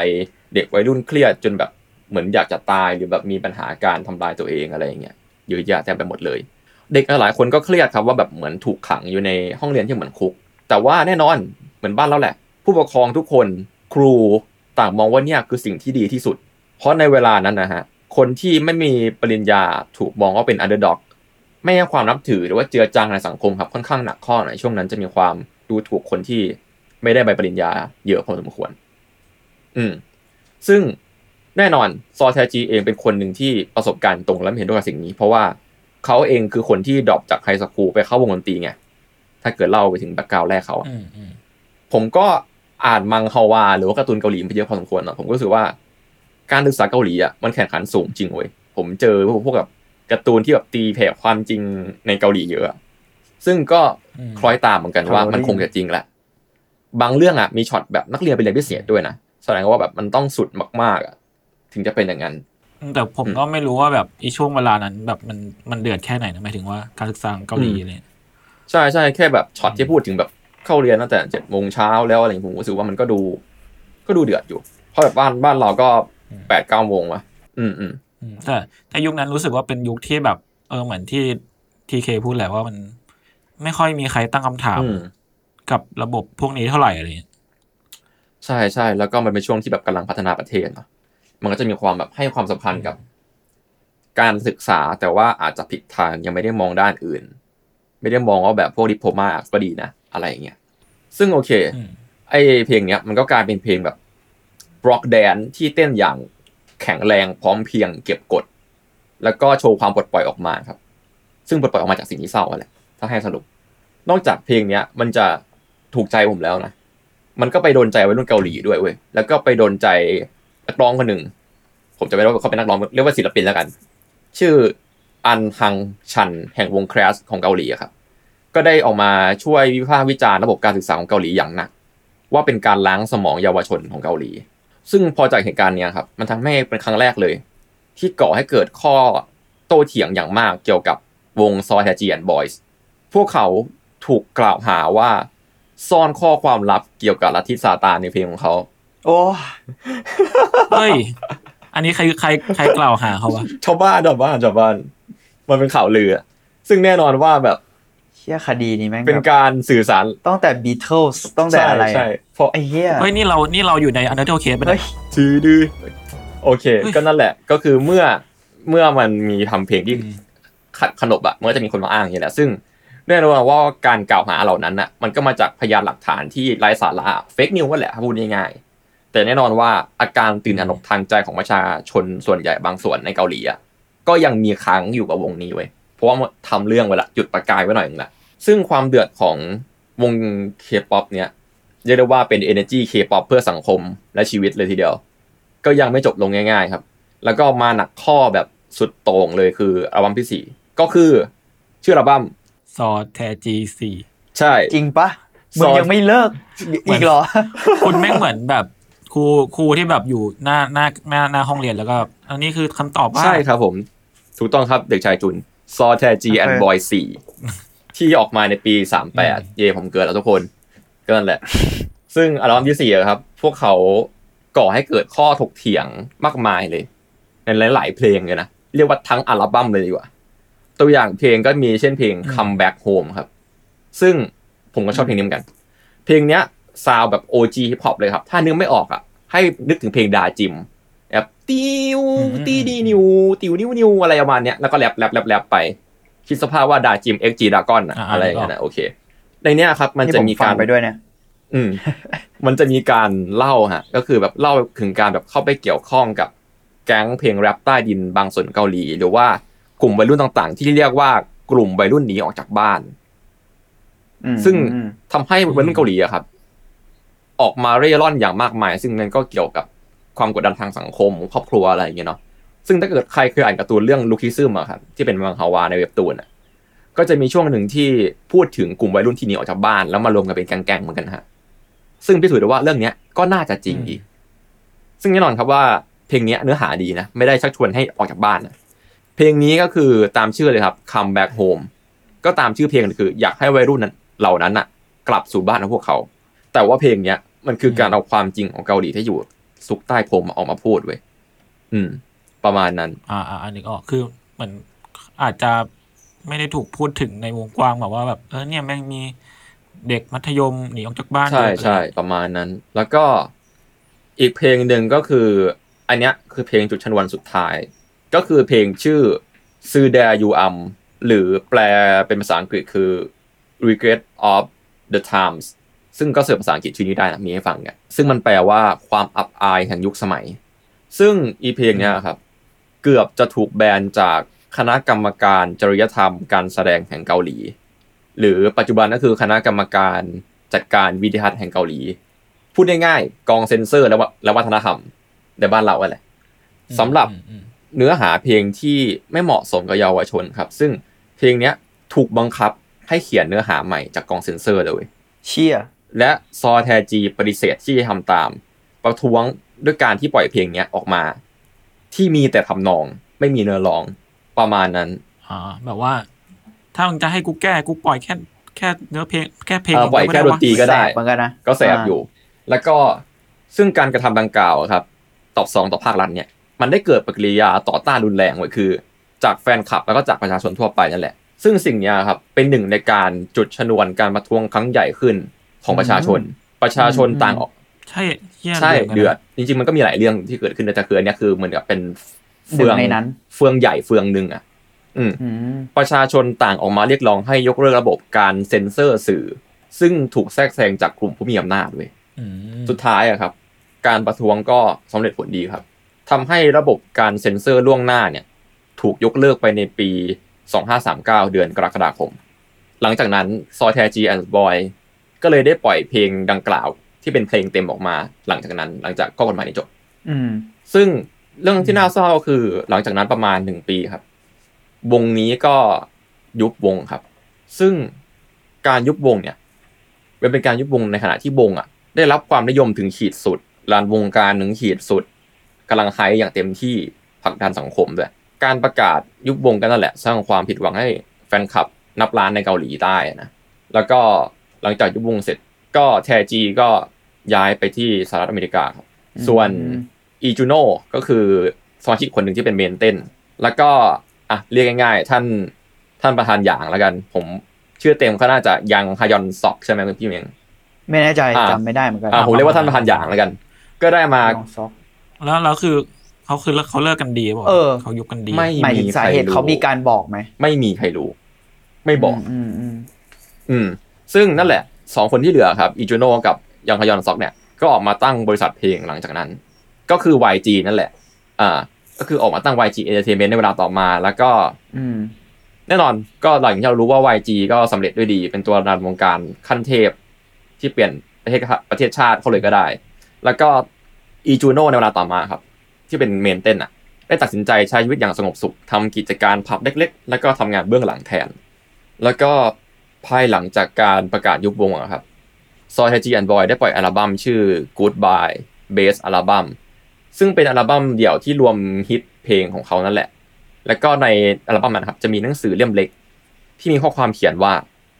เด็กวัยรุ่นเครียดจนแบบ เหมือนอยากจะตายหรือแบบมีปัญหาการทำลายตัวเองอะไรอย่างเงี้ยเยอะแยะเต็มไปหมดเลย เด็กหลายคนก็เครียดครับว่าแบบเหมือนถูกขังอยู่ในห้องเรียนที่เหมือนคุก แต่ว่าแน่นอนเหมือนบ้านเราแหละ ผู้ปกครองทุกคนครูต่างมองว่าเนี่ยคือสิ่งที่ดีที่สุด เพราะในเวลานั้นนะฮะคนที่ไม่มีปริญญาถูกมองว่าเป็น underdog ไม่ให้ความนับถือหรือว่าเจือจางในสังคมครับค่อนข้างหนักข้อในช่วงนั้นจะมีความดูถูกคนที่ไม่ได้ใบปริญญาเยอะพอสมควร อืม ซึ่ง แน่นอนซอแทจีเองเป็นคนหนึ่งที่ประสบการณ์ตรงและเห็นด้วยกับสิ่งนี้ เพราะว่าเขาเองคือคนที่ drop จาก high school ไปเข้าวงดนตรีไง ถ้าเกิดเล่าไปถึง background แรกเขาอะอืมอืมผมก็อ่านมังฮวา หรือว่าการ์ตูนเกาหลีมาเยอะพอสมควรนะผมก็รู้สึกว่า การศึกษาเกาหลีอะมันแข่งขันสูงจริงเว้ยผมเจอพวกแบบการ์ตูนที่แบบตีแผ่ความจริงในเกาหลีเยอะ ซึ่งก็คล้อยตามเหมือนกันว่ามันคงจะจริงแหละ บางเรื่องอะมีช็อตแบบนักเรียนไปเรียนพิเศษด้วยนะ แสดงว่าแบบมันต้องสุดมากๆอะ ถึงจะเป็นอย่างนั้น แต่ผมก็ไม่รู้ว่าแบบอีช่วงเวลานั้น แบบมันมันเดือดแค่ไหนนะหมายถึงว่าการศึกษาของเกาหลีอืมอะไรเลยใช่ใช่แค่แบบช็อตที่พูดถึงแบบเข้าเรียนตั้งแต่เจ็ดโมงเช้าแล้วอะไรอย่างเงี้ยผมรู้สึกว่ามันก็ดู ก็ดูเดือดอยู่ เพราะแบบบ้านบ้านเราก็แปดเก้าโมงวะอืมอืมอืมแต่แต่ยุคนั้นรู้สึกว่าเป็นยุคที่แบบ เออเหมือนที่ทีเคพูดแหละว่ามันไม่ค่อยมีใครตั้งคำถามอืมกับระบบพวกนี้เท่าไหร่อะไรเงี้ยใช่ใช่แล้วก็มันเป็นช่วงที่แบบกำลังพัฒนาประเทศเนอะ มันก็จะมีความแบบให้ความสำคัญกับ การศึกษาแต่ว่าอาจจะผิดทางยังไม่ได้มองด้านอื่น ไม่ได้มองว่าแบบพวกดิโพมาก็ดีนะ อะไรอย่างเงี้ยซึ่งโอเคอืมไอเพลงเนี้ยมันก็กลายเป็นเพลงแบบร็อกแดนที่เต้นอย่างแข็งแรงพร้อมเพรียงเก็บกด แล้วก็โชว์ความปลดปล่อยออกมาครับ ซึ่งปลดปล่อยออกมาจากสิ่งที่เศร้าอะแหละถ้าให้สรุป นอกจากเพลงเนี้ย มันจะถูกใจผมแล้วนะ มันก็ไปโดนใจวัยรุ่นเกาหลีด้วยเว้ยแล้วก็ไปโดนใจ นักร้องคนหนึ่ง ผมจะไม่รู้ว่าเขาเป็นนักร้องเรียกว่าศิลปินแล้วกัน ชื่ออันฮังชันแห่งวงแครสของเกาหลีครับ ก็ได้ออกมาช่วยวิพากษ์วิจารณ์ระบบการศึกษาของเกาหลีอย่างหนัก ว่าเป็นการล้างสมองเยาวชนของเกาหลี ซึ่งพอจากเหตุการณ์นี้ครับ มันทำให้เป็นครั้งแรกเลย ที่ก่อให้เกิดข้อโต้เถียงอย่างมากเกี่ยวกับวงซอแทจีแอนบอยส์พวกเขาถูกกล่าวหาว่าซ่อนข้อความลับเกี่ยวกับลัทธิซาตานในเพลงของเขา โอ้เฮ้ย อันนี้ใครใครใครกล่าวหาเขาวะชาวบ้านชาวบ้านชาวบ้าน มันเป็นข่าวลืออะซึ่งแน่นอนว่าแบบเชี่ยคดีนี้แม่งเป็นแบบการสื่อสารตั้งแต่บีเทิลส์ตั้งแต่อะไรใช่เพราะไอ้เหี้ยเฮ้ยนี่เรานี่เราอยู่ใน Untitled Case ไปเฮ้ยถือดื้อโอเคเฮ้ยก็นั่นแหละ ก็คือเมื่อเมื่อมันมีทำเพลงที่อืม ขัดขนบอะมันก็จะมีคนมาอ้างอย่างนี้แหละซึ่งแน่นอนว่าการกล่าวหาเหล่านั้นอะมันก็มาจากพยานหลักฐานที่ไร้สาระเฟกนิวก็แหละถ้าพูดง่ายๆ แต่แน่นอนว่าอาการตื่นตระหนกทางใจของประชาชนส่วนใหญ่บางส่วนในเกาหลีอะก็ยังมีค้างอยู่กับวงนี้เว้ยเพราะว่ามันทำเรื่องไว้ละจุดประกายไว้หน่อยนึงละซึ่งความเดือดของวงเคป๊อปเนี่ยเรียกได้ว่าเป็น energy K-pop เพื่อสังคมและชีวิตเลยทีเดียว ก็ยังไม่จบลงง่าย ๆ ครับ แล้วก็มาหนักข้อแบบสุดโต่งเลยคืออัลบั้มที่สี่ก็คือ ชื่ออัลบั้มซอแทจีสี่ใช่ จริงปะซมึงอยยังไม่เลิกอีกเหรอ คุณแม่งเหมือนแบบ ครูครูที่แบบอยู่หน้าหน้าหน้าหน้าห้องเรียนแล้วก็ อันนี้คือคำตอบว่าใช่ครับผม ถูกต้องครับเด็กชายจุนซอแทจีแอนบอยสี่ที่ออกมาในปีสามแปดเย่ผมเกิดแล้วทุกคนก็นั่นแหละ ซึ่งอัลบั้มที่สี่อะครับ พวกเขาก่อให้เกิดข้อถกเถียงมากมายเลย ในหลาย ๆ เพลงเลยนะ เรียกว่าทั้งอัลบั้มเลยดีกว่า ตัวอย่างเพลงก็มีเช่นเพลง Come Back Home ครับ ซึ่งผมก็ชอบเพลงนี้เหมือนกัน เพลงเนี้ย ซาวแบบ OG hip hop เลยครับ ถ้านึกไม่ออกอะ ให้นึกถึงเพลงดาจิมแบบติวตีดีนิวติวนิวนิวอะไรประมาณเนี้ยแล้วก็แรปแรปแรปแรปไป คิดสภาพว่าดาจิม XG Dragon อะอ่าอะไรอย่างเงี้ยนะโอเค ในเนี้ยครับ มันที่จะผมมีฟักางรไปด้วยเนี่ยอืมมันจะมีการเล่าฮะ ก็คือแบบเล่าถึงการแบบเข้าไปเกี่ยวข้องกับแก๊งเพลงแรปใต้ดินบางส่วนเกาหลี หรือว่ากลุ่มวัยรุ่นต่างๆ ที่เรียกว่ากลุ่มวัยรุ่นหนีออกจากบ้านอืมซึ่งอืมทำให้วัยรุ่นเกาหลีอะครับ ออกมาเร่ร่อนอย่างมากมาย ซึ่งมันก็เกี่ยวกับความกดดันทางสังคม ครอบครัวอะไรอย่างเงี้ยเนาะซึ่งถ้าเกิดใครเคยอ่านการ์ตูนเรื่องลูคิซึมอะครับที่เป็นมังฮาวาในเว็บตูนอะก็จะมีช่วงหนึ่งที่พูดถึงกลุ่มวัยรุ่นที่หนีออกจากบ้านแล้วมารวมกันเป็นแก๊งๆเหมือนกันฮะซึ่งพิสูจน์ได้ว่าเรื่องเนี้ยก็น่าจะจริงอีก ซึ่งแน่นอนครับว่าเพลงเนี้ยเนื้อหาดีนะ ไม่ได้ชักชวนให้ออกจากบ้านนะเพลงนี้ก็คือตามชื่อเลยครับ Come Back Home ก็ตามชื่อเพลงคือ อยากให้วัยรุ่นนั้นเหล่านั้นน่ะกลับสู่บ้านของพวกเขา แต่ว่าเพลงเนี้ย มันคือการเอาความจริงของเกาหลีที่อยู่ซุกใต้พรมออกมาพูดเว้ยอืม ประมาณนั้น อ่าอ่าอันนึกออกคือเหมือนอาจจะไม่ได้ถูกพูดถึงในวงกว้างแบบว่าแบบเออเนี่ยแม่งมีเด็กมัธยมหนีออกจากบ้านใช่เยอะใช่ประมาณนั้น แล้วก็อีกเพลงหนึ่งก็คือ อันเนี้ยคือเพลงจุดชนวนสุดท้าย ก็คือเพลงชื่อซ d เด r ยูอัมหรือแปลเป็นภาษาอังกฤษคือ regret of the times ซึ่งก็เสิร์ฟภาษาอังกฤษชื่อนี้ได้นะมีให้ฟังเนี่ยซึ่งมันแปลว่าความอับอายแห่งยุคสมัย ซึ่งอีเพลงเนี้ยครับ เกือบจะถูกแบนจากคณะกรรมการจริยธรรมการแสดงแห่งเกาหลี หรือปัจจุบันก็คือคณะกรรมการจัดการวิทยาทัศน์แห่งเกาหลี พูดง่ายๆกองเซนเซอร์และวะและวัฒนธรรมในบ้านเราอะไรสำหรับอืมอืมเนื้อหาเพลงที่ไม่เหมาะสมกับเยาวชนครับ ซึ่งเพลงเนี้ยถูกบังคับให้เขียนเนื้อหาใหม่จากกองเซนเซอร์เลย เชี่ย และซอแทจีปฏิเสธที่จะทำตาม ประท้วงด้วยการที่ปล่อยเพลงเนี้ยออกมา ที่มีแต่ทำนอง ไม่มีเนื้อร้องประมาณนั้นอ่าแบบว่า ถ้ามึงจะให้กูแก้กูปล่อยแค่แค่เนื้อเพลงแค่เพลงเออปล่อยแค่ดนตรีก็ได้แสบเหมือนกันนะก็แสบอยู่ แล้วก็ซึ่งการกระทำดังกล่าวครับ ตอบสองต่อภาครัฐเนี่ย มันได้เกิดปฏิกิริยาต่อต้านรุนแรงไว้คือ จากแฟนคลับแล้วก็จากประชาชนทั่วไปนั่นแหละ ซึ่งสิ่งเนี้ยครับเป็นหนึ่งในการจุดชนวนการประท้วงครั้งใหญ่ขึ้น ของประชาชน ประชาชนต่างออก ใช่เหี้ยใช่หมืนกันนะเดือด จริง ๆ มันก็มีหลายเรื่องที่เกิดขึ้นแต่คืออันเนี้ยคือเหมือนกับเป็นเฟืองหนึ่งในนั้น เฟืองใหญ่เฟืองหนึ่งอะอืมอืม ประชาชนต่างออกมาเรียกร้องให้ยกเลิกระบบการเซ็นเซอร์สื่อ ซึ่งถูกแทรกแซงจากกลุ่มผู้มีอำนาจเว้ยอืมสุดท้ายอะครับ การประท้วงก็สำเร็จผลดีครับทำให้ระบบการเซ็นเซอร์ล่วงหน้าเนี่ย ถูกยกเลิกไปในปี 2539 เดือนกรกฎาคม หลังจากนั้นซอแทจีแอนด์บอย ก็เลยได้ปล่อยเพลงดังกล่าว ที่เป็นเพลงเต็มออกมา หลังจากนั้น หลังจากข้อกฎหมายนี้จบอืมซึ่งเรื่องที่น่าเศร้าก็คือหลังจากนั้นประมาณหนึ่งปีครับ วงนี้ก็ยุบวงครับ ซึ่งการยุบวงเนี่ยมันเป็นการยุบวงในขณะที่วงอะ ได้รับความนิยมถึงขีดสุดลานวงการหนึ่งขีดสุดกำลังไฮอย่างเต็มที่ผลักดันสังคมด้วยการประกาศยุบวงกันนั่นแหละ สร้างความผิดหวังให้แฟนคลับนับล้านในเกาหลีใต้นะแล้วก็ หลังจากยุบวงเสร็จก็แทจีก็ย้ายไปที่สหรัฐอเมริกาครับ ส่วนอืมอีจูโน่ก็คือสมาชิกคนหนึ่งที่เป็นเมนเต้น แล้วก็อะเรียกง่ายๆ ท่านท่านประธานหยางแล้วกัน ผมชื่อเต็มก็น่าจะยังฮยอนซอกใช่ไหมคุณพี่เมงไม่แน่ใจอ่าจำไม่ได้เหมือนกันอ่าผมเรียกว่าท่านประธานหยางแล้วกัน ก็ได้มาลองซอกแล้วแล้วคือเขาคือเขาเลิกกันดีป่ะเออเขายุบกันดีไม่หมายถึงสาเหตุใครรู้เขามีการบอกไหมไม่มีใครรู้ ไม่บอก อืมอืมอืม ซึ่งนั่นแหละสองคนที่เหลือครับอีจูโน่กับยังฮยอนซอกเนี่ยก็ออกมาตั้งบริษัทเพลงหลังจากนั้น ก็คือ YG นั่นแหละ อ่า ก็คือออกมาตั้ง YG Entertainment ในเวลาต่อมา แล้วก็อืมแน่นอนก็หลังที่เรารู้ว่า YG ก็สำเร็จด้วยดี เป็นตัวรันวงการขั้นเทพที่เปลี่ยนประเทศประเทศชาติเขาเลยก็ได้ แล้วก็อีจูโน่ในเวลาต่อมาครับ ที่เป็นเมนเต้นอะ ได้ตัดสินใจใช้ชีวิตอย่างสงบสุขทำกิจการผับเล็ก ๆ แล้วก็ทำงานเบื้องหลังแทน แล้วก็ ภายหลังจากการประกาศยุบวงอะครับซอยไทจีแอนด์บอยได้ปล่อยอัลบั้มชื่อ Goodbye Bass อัลบั้มซึ่งเป็นอัลบั้มเดี่ยวที่รวมฮิตเพลงของเขานั่นแหละ แล้วก็ในอัลบั้มนั้นครับจะมีหนังสือเล่มเล็ก ที่มีข้อความเขียนว่า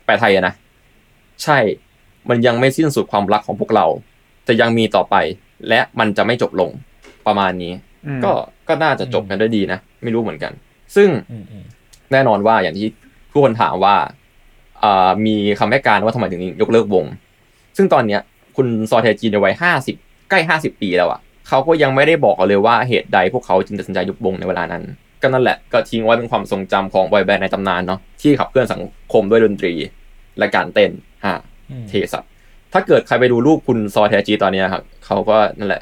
แปลไทยอะนะ ใช่ มันยังไม่สิ้นสุดความรักของพวกเรา จะยังมีต่อไป และมันจะไม่จบลงประมาณนี้อืมก็ก็น่าจะจบกันด้วยดีนะ ไม่รู้เหมือนกัน ซึ่งอืมอืมแน่นอนว่าอย่างที่ทุกคนถามว่าอ่า มีคำให้การว่าทำไมถึงยกเลิกวง ซึ่งตอนเนี้ยคุณซอเทจีในวัยห้าสิบใกล้ห้าสิบปีแล้วอะเขาก็ยังไม่ได้บอกเราเลยว่าเหตุใดพวกเขาจึงตัดสินใจยุบวงในเวลานั้น ก็นั่นแหละก็ทิ้งไว้เป็นความทรงจำของบอยแบนด์ในตำนานเนาะที่ขับเคลื่อนสังคมด้วยดนตรี และการเต้นฮะอืมเทสัตถ้าเกิดใครไปดูรูปคุณซอแทจีตอนเนี้ยครับเขาก็นั่นแหละ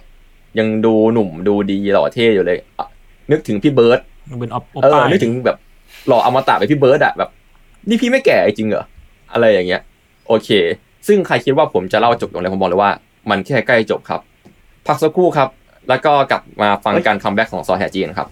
ยังดูหนุ่มดูดีหล่อเท่อยู่เลยอะนึกถึงพี่เบิร์ดมันเป็นออปป้าเออออปป้านึกถึงแบบหล่ออมตะไปพี่เบิร์ดอะแบบ นี่พี่ไม่แก่จริงเหรออะไรอย่างเงี้ย โอเค ซึ่งใครคิดว่าผมจะเล่าจบอย่างไรผมบอกเลยว่า มันแค่ใกล้จบครับ พักสักครู่ครับ แล้วก็กลับมาฟังการ comeback ของซอแทจีครับ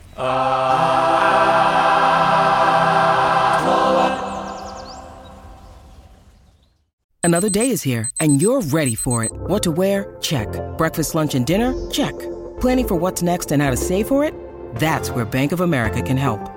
Another day is here, and you're ready for it. What to wear? Check. Breakfast, lunch, and dinner? Check. Planning for what's next and how to save for it? That's where Bank of America can help.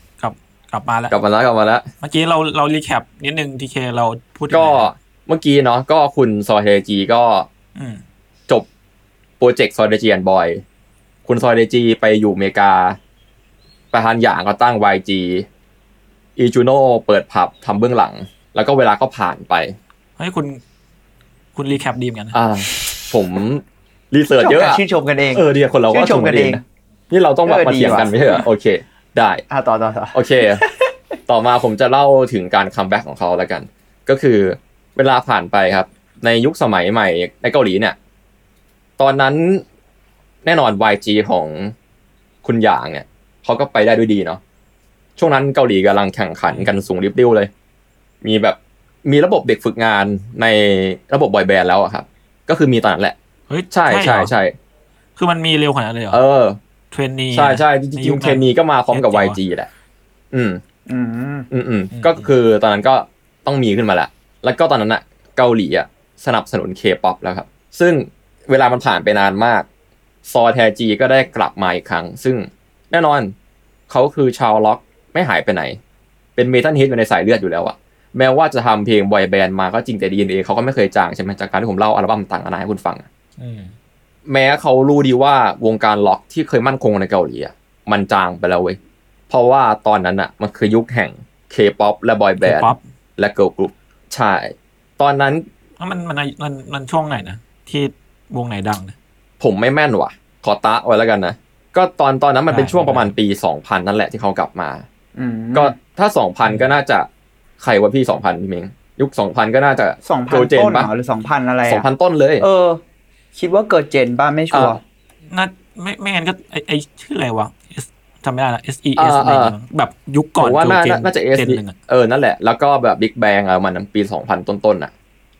กลับกลับมาแล้ว กลับมาแล้วกลับมาแล้ว เมื่อกี้เราเรา recap นิดนึงทีเคเราพูดถึงก็อะไรนะเมื่อกี้เนาะก็คุณซอแทจีก็อืมจบโปรเจกต์ซอแทจีแอนบอย คุณซอแทจีไปอยู่อเมริกา ประธานหยางก็ตั้ง YG อีจูโน่เปิดผับทำเบื้องหลัง แล้วก็เวลาก็ผ่านไปเฮ้ยคุณ คุณ recap ดีเหมือนกันนะอ่า ผม research เยอะอะชื่นชมกันเองเออเดียวคนเราก็ชื่นชมกันเองะนี่เราต้องแบบเออมาดีเถียงกันว่ะไม่ใช่เหรอโอเค ได้อะต่อต่อต่อโอเค ต่อมาผมจะเล่าถึงการ comeback ของเขาแล้วกัน ก็คือเวลาผ่านไปครับ ในยุคสมัยใหม่ในเกาหลีเนี่ย ตอนนั้นแน่นอน YG ของคุณหยางเนี่ยเขาก็ไปได้ด้วยดีเนาะช่วงนั้นเกาหลีกำลังแข่งขันกันสูงริบดิ้วเลย มีแบบมีระบบเด็กฝึกงานในระบบบอยแบนด์แล้วอะครับ ก็คือมีตอนนั้นแหละ เฮ้ยใช่ใช่เหรอใช่ คือมันมีเร็วขนาดนั้นเลยเหรอ เออ trainee ใช่ใช่จริยุงคๆเทรนนีก็มาพร้อมกับเจ๋งว่ะ YG แหละอืมอืมอืม อืมอืมก็คือตอนนั้นก็ต้องมีขึ้นมาแหละ แล้วก็ตอนนั้นอะเกาหลีอะสนับสนุนเคป๊อปแล้วครับ ซึ่งเวลามันผ่านไปนานมาก ซอแทจีก็ได้กลับมาอีกครั้ง ซึ่งแน่นอนเขาคือชาวร็อกไม่หายไปไหน เป็น metalhead อยู่ในสายเลือดอยู่แล้วอะแม้ว่าจะทำเพลงบอยแบนด์มาก็จริงแต่ DNA เขาก็ไม่เคยจางใช่ไหมจากการที่ผมเล่าอัลบั้มต่างๆนานาให้คุณฟังอะอืม แม้เขารู้ดีว่าวงการร็อกที่เคยมั่นคงในเกาหลีอะมันจางไปแล้วเว้ย เพราะว่าตอนนั้นอะมันคือยุคแห่งเคป๊อปและบอยแบนด์ K-pop และเกิร์ลกรุ๊ปใช่ ตอนนั้นแล้วมันมันมันมันช่วงไหนนะ ที่วงไหนดังนะผมไม่แม่นว่ะ ขอตะไว้แล้วกันนะ ก็ตอนตอนนั้นมันเป็นได้ช่วงประมาณได้ปี2000นั่นแหละที่เขากลับมาอืมก็ถ้า2,000ก็น่าจะใครวะพี่2,000พี่เมงยุค2,000ก็น่าจะสองพันโจเจต้นเหรปะอหรือสองพันอะไรอะ2,000ต้นเลย เออ คิดว่าเกิดเจนป่ะไม่ชัวร์อ่าน่าไม่ไม่งั้นก็ไอไอชื่ออะไรวะ S จำไม่ได้ละ S E อ่า S อะไรอย่างเงี้ยแบบยุคก่อนผมว่าน่าโจเจน่าน่าจะเอสเจนหนึ่งอะเออ นั่นแหละ แล้วก็แบบบิ๊กแบงอะไรประมันปี2000ต้นๆน่ะ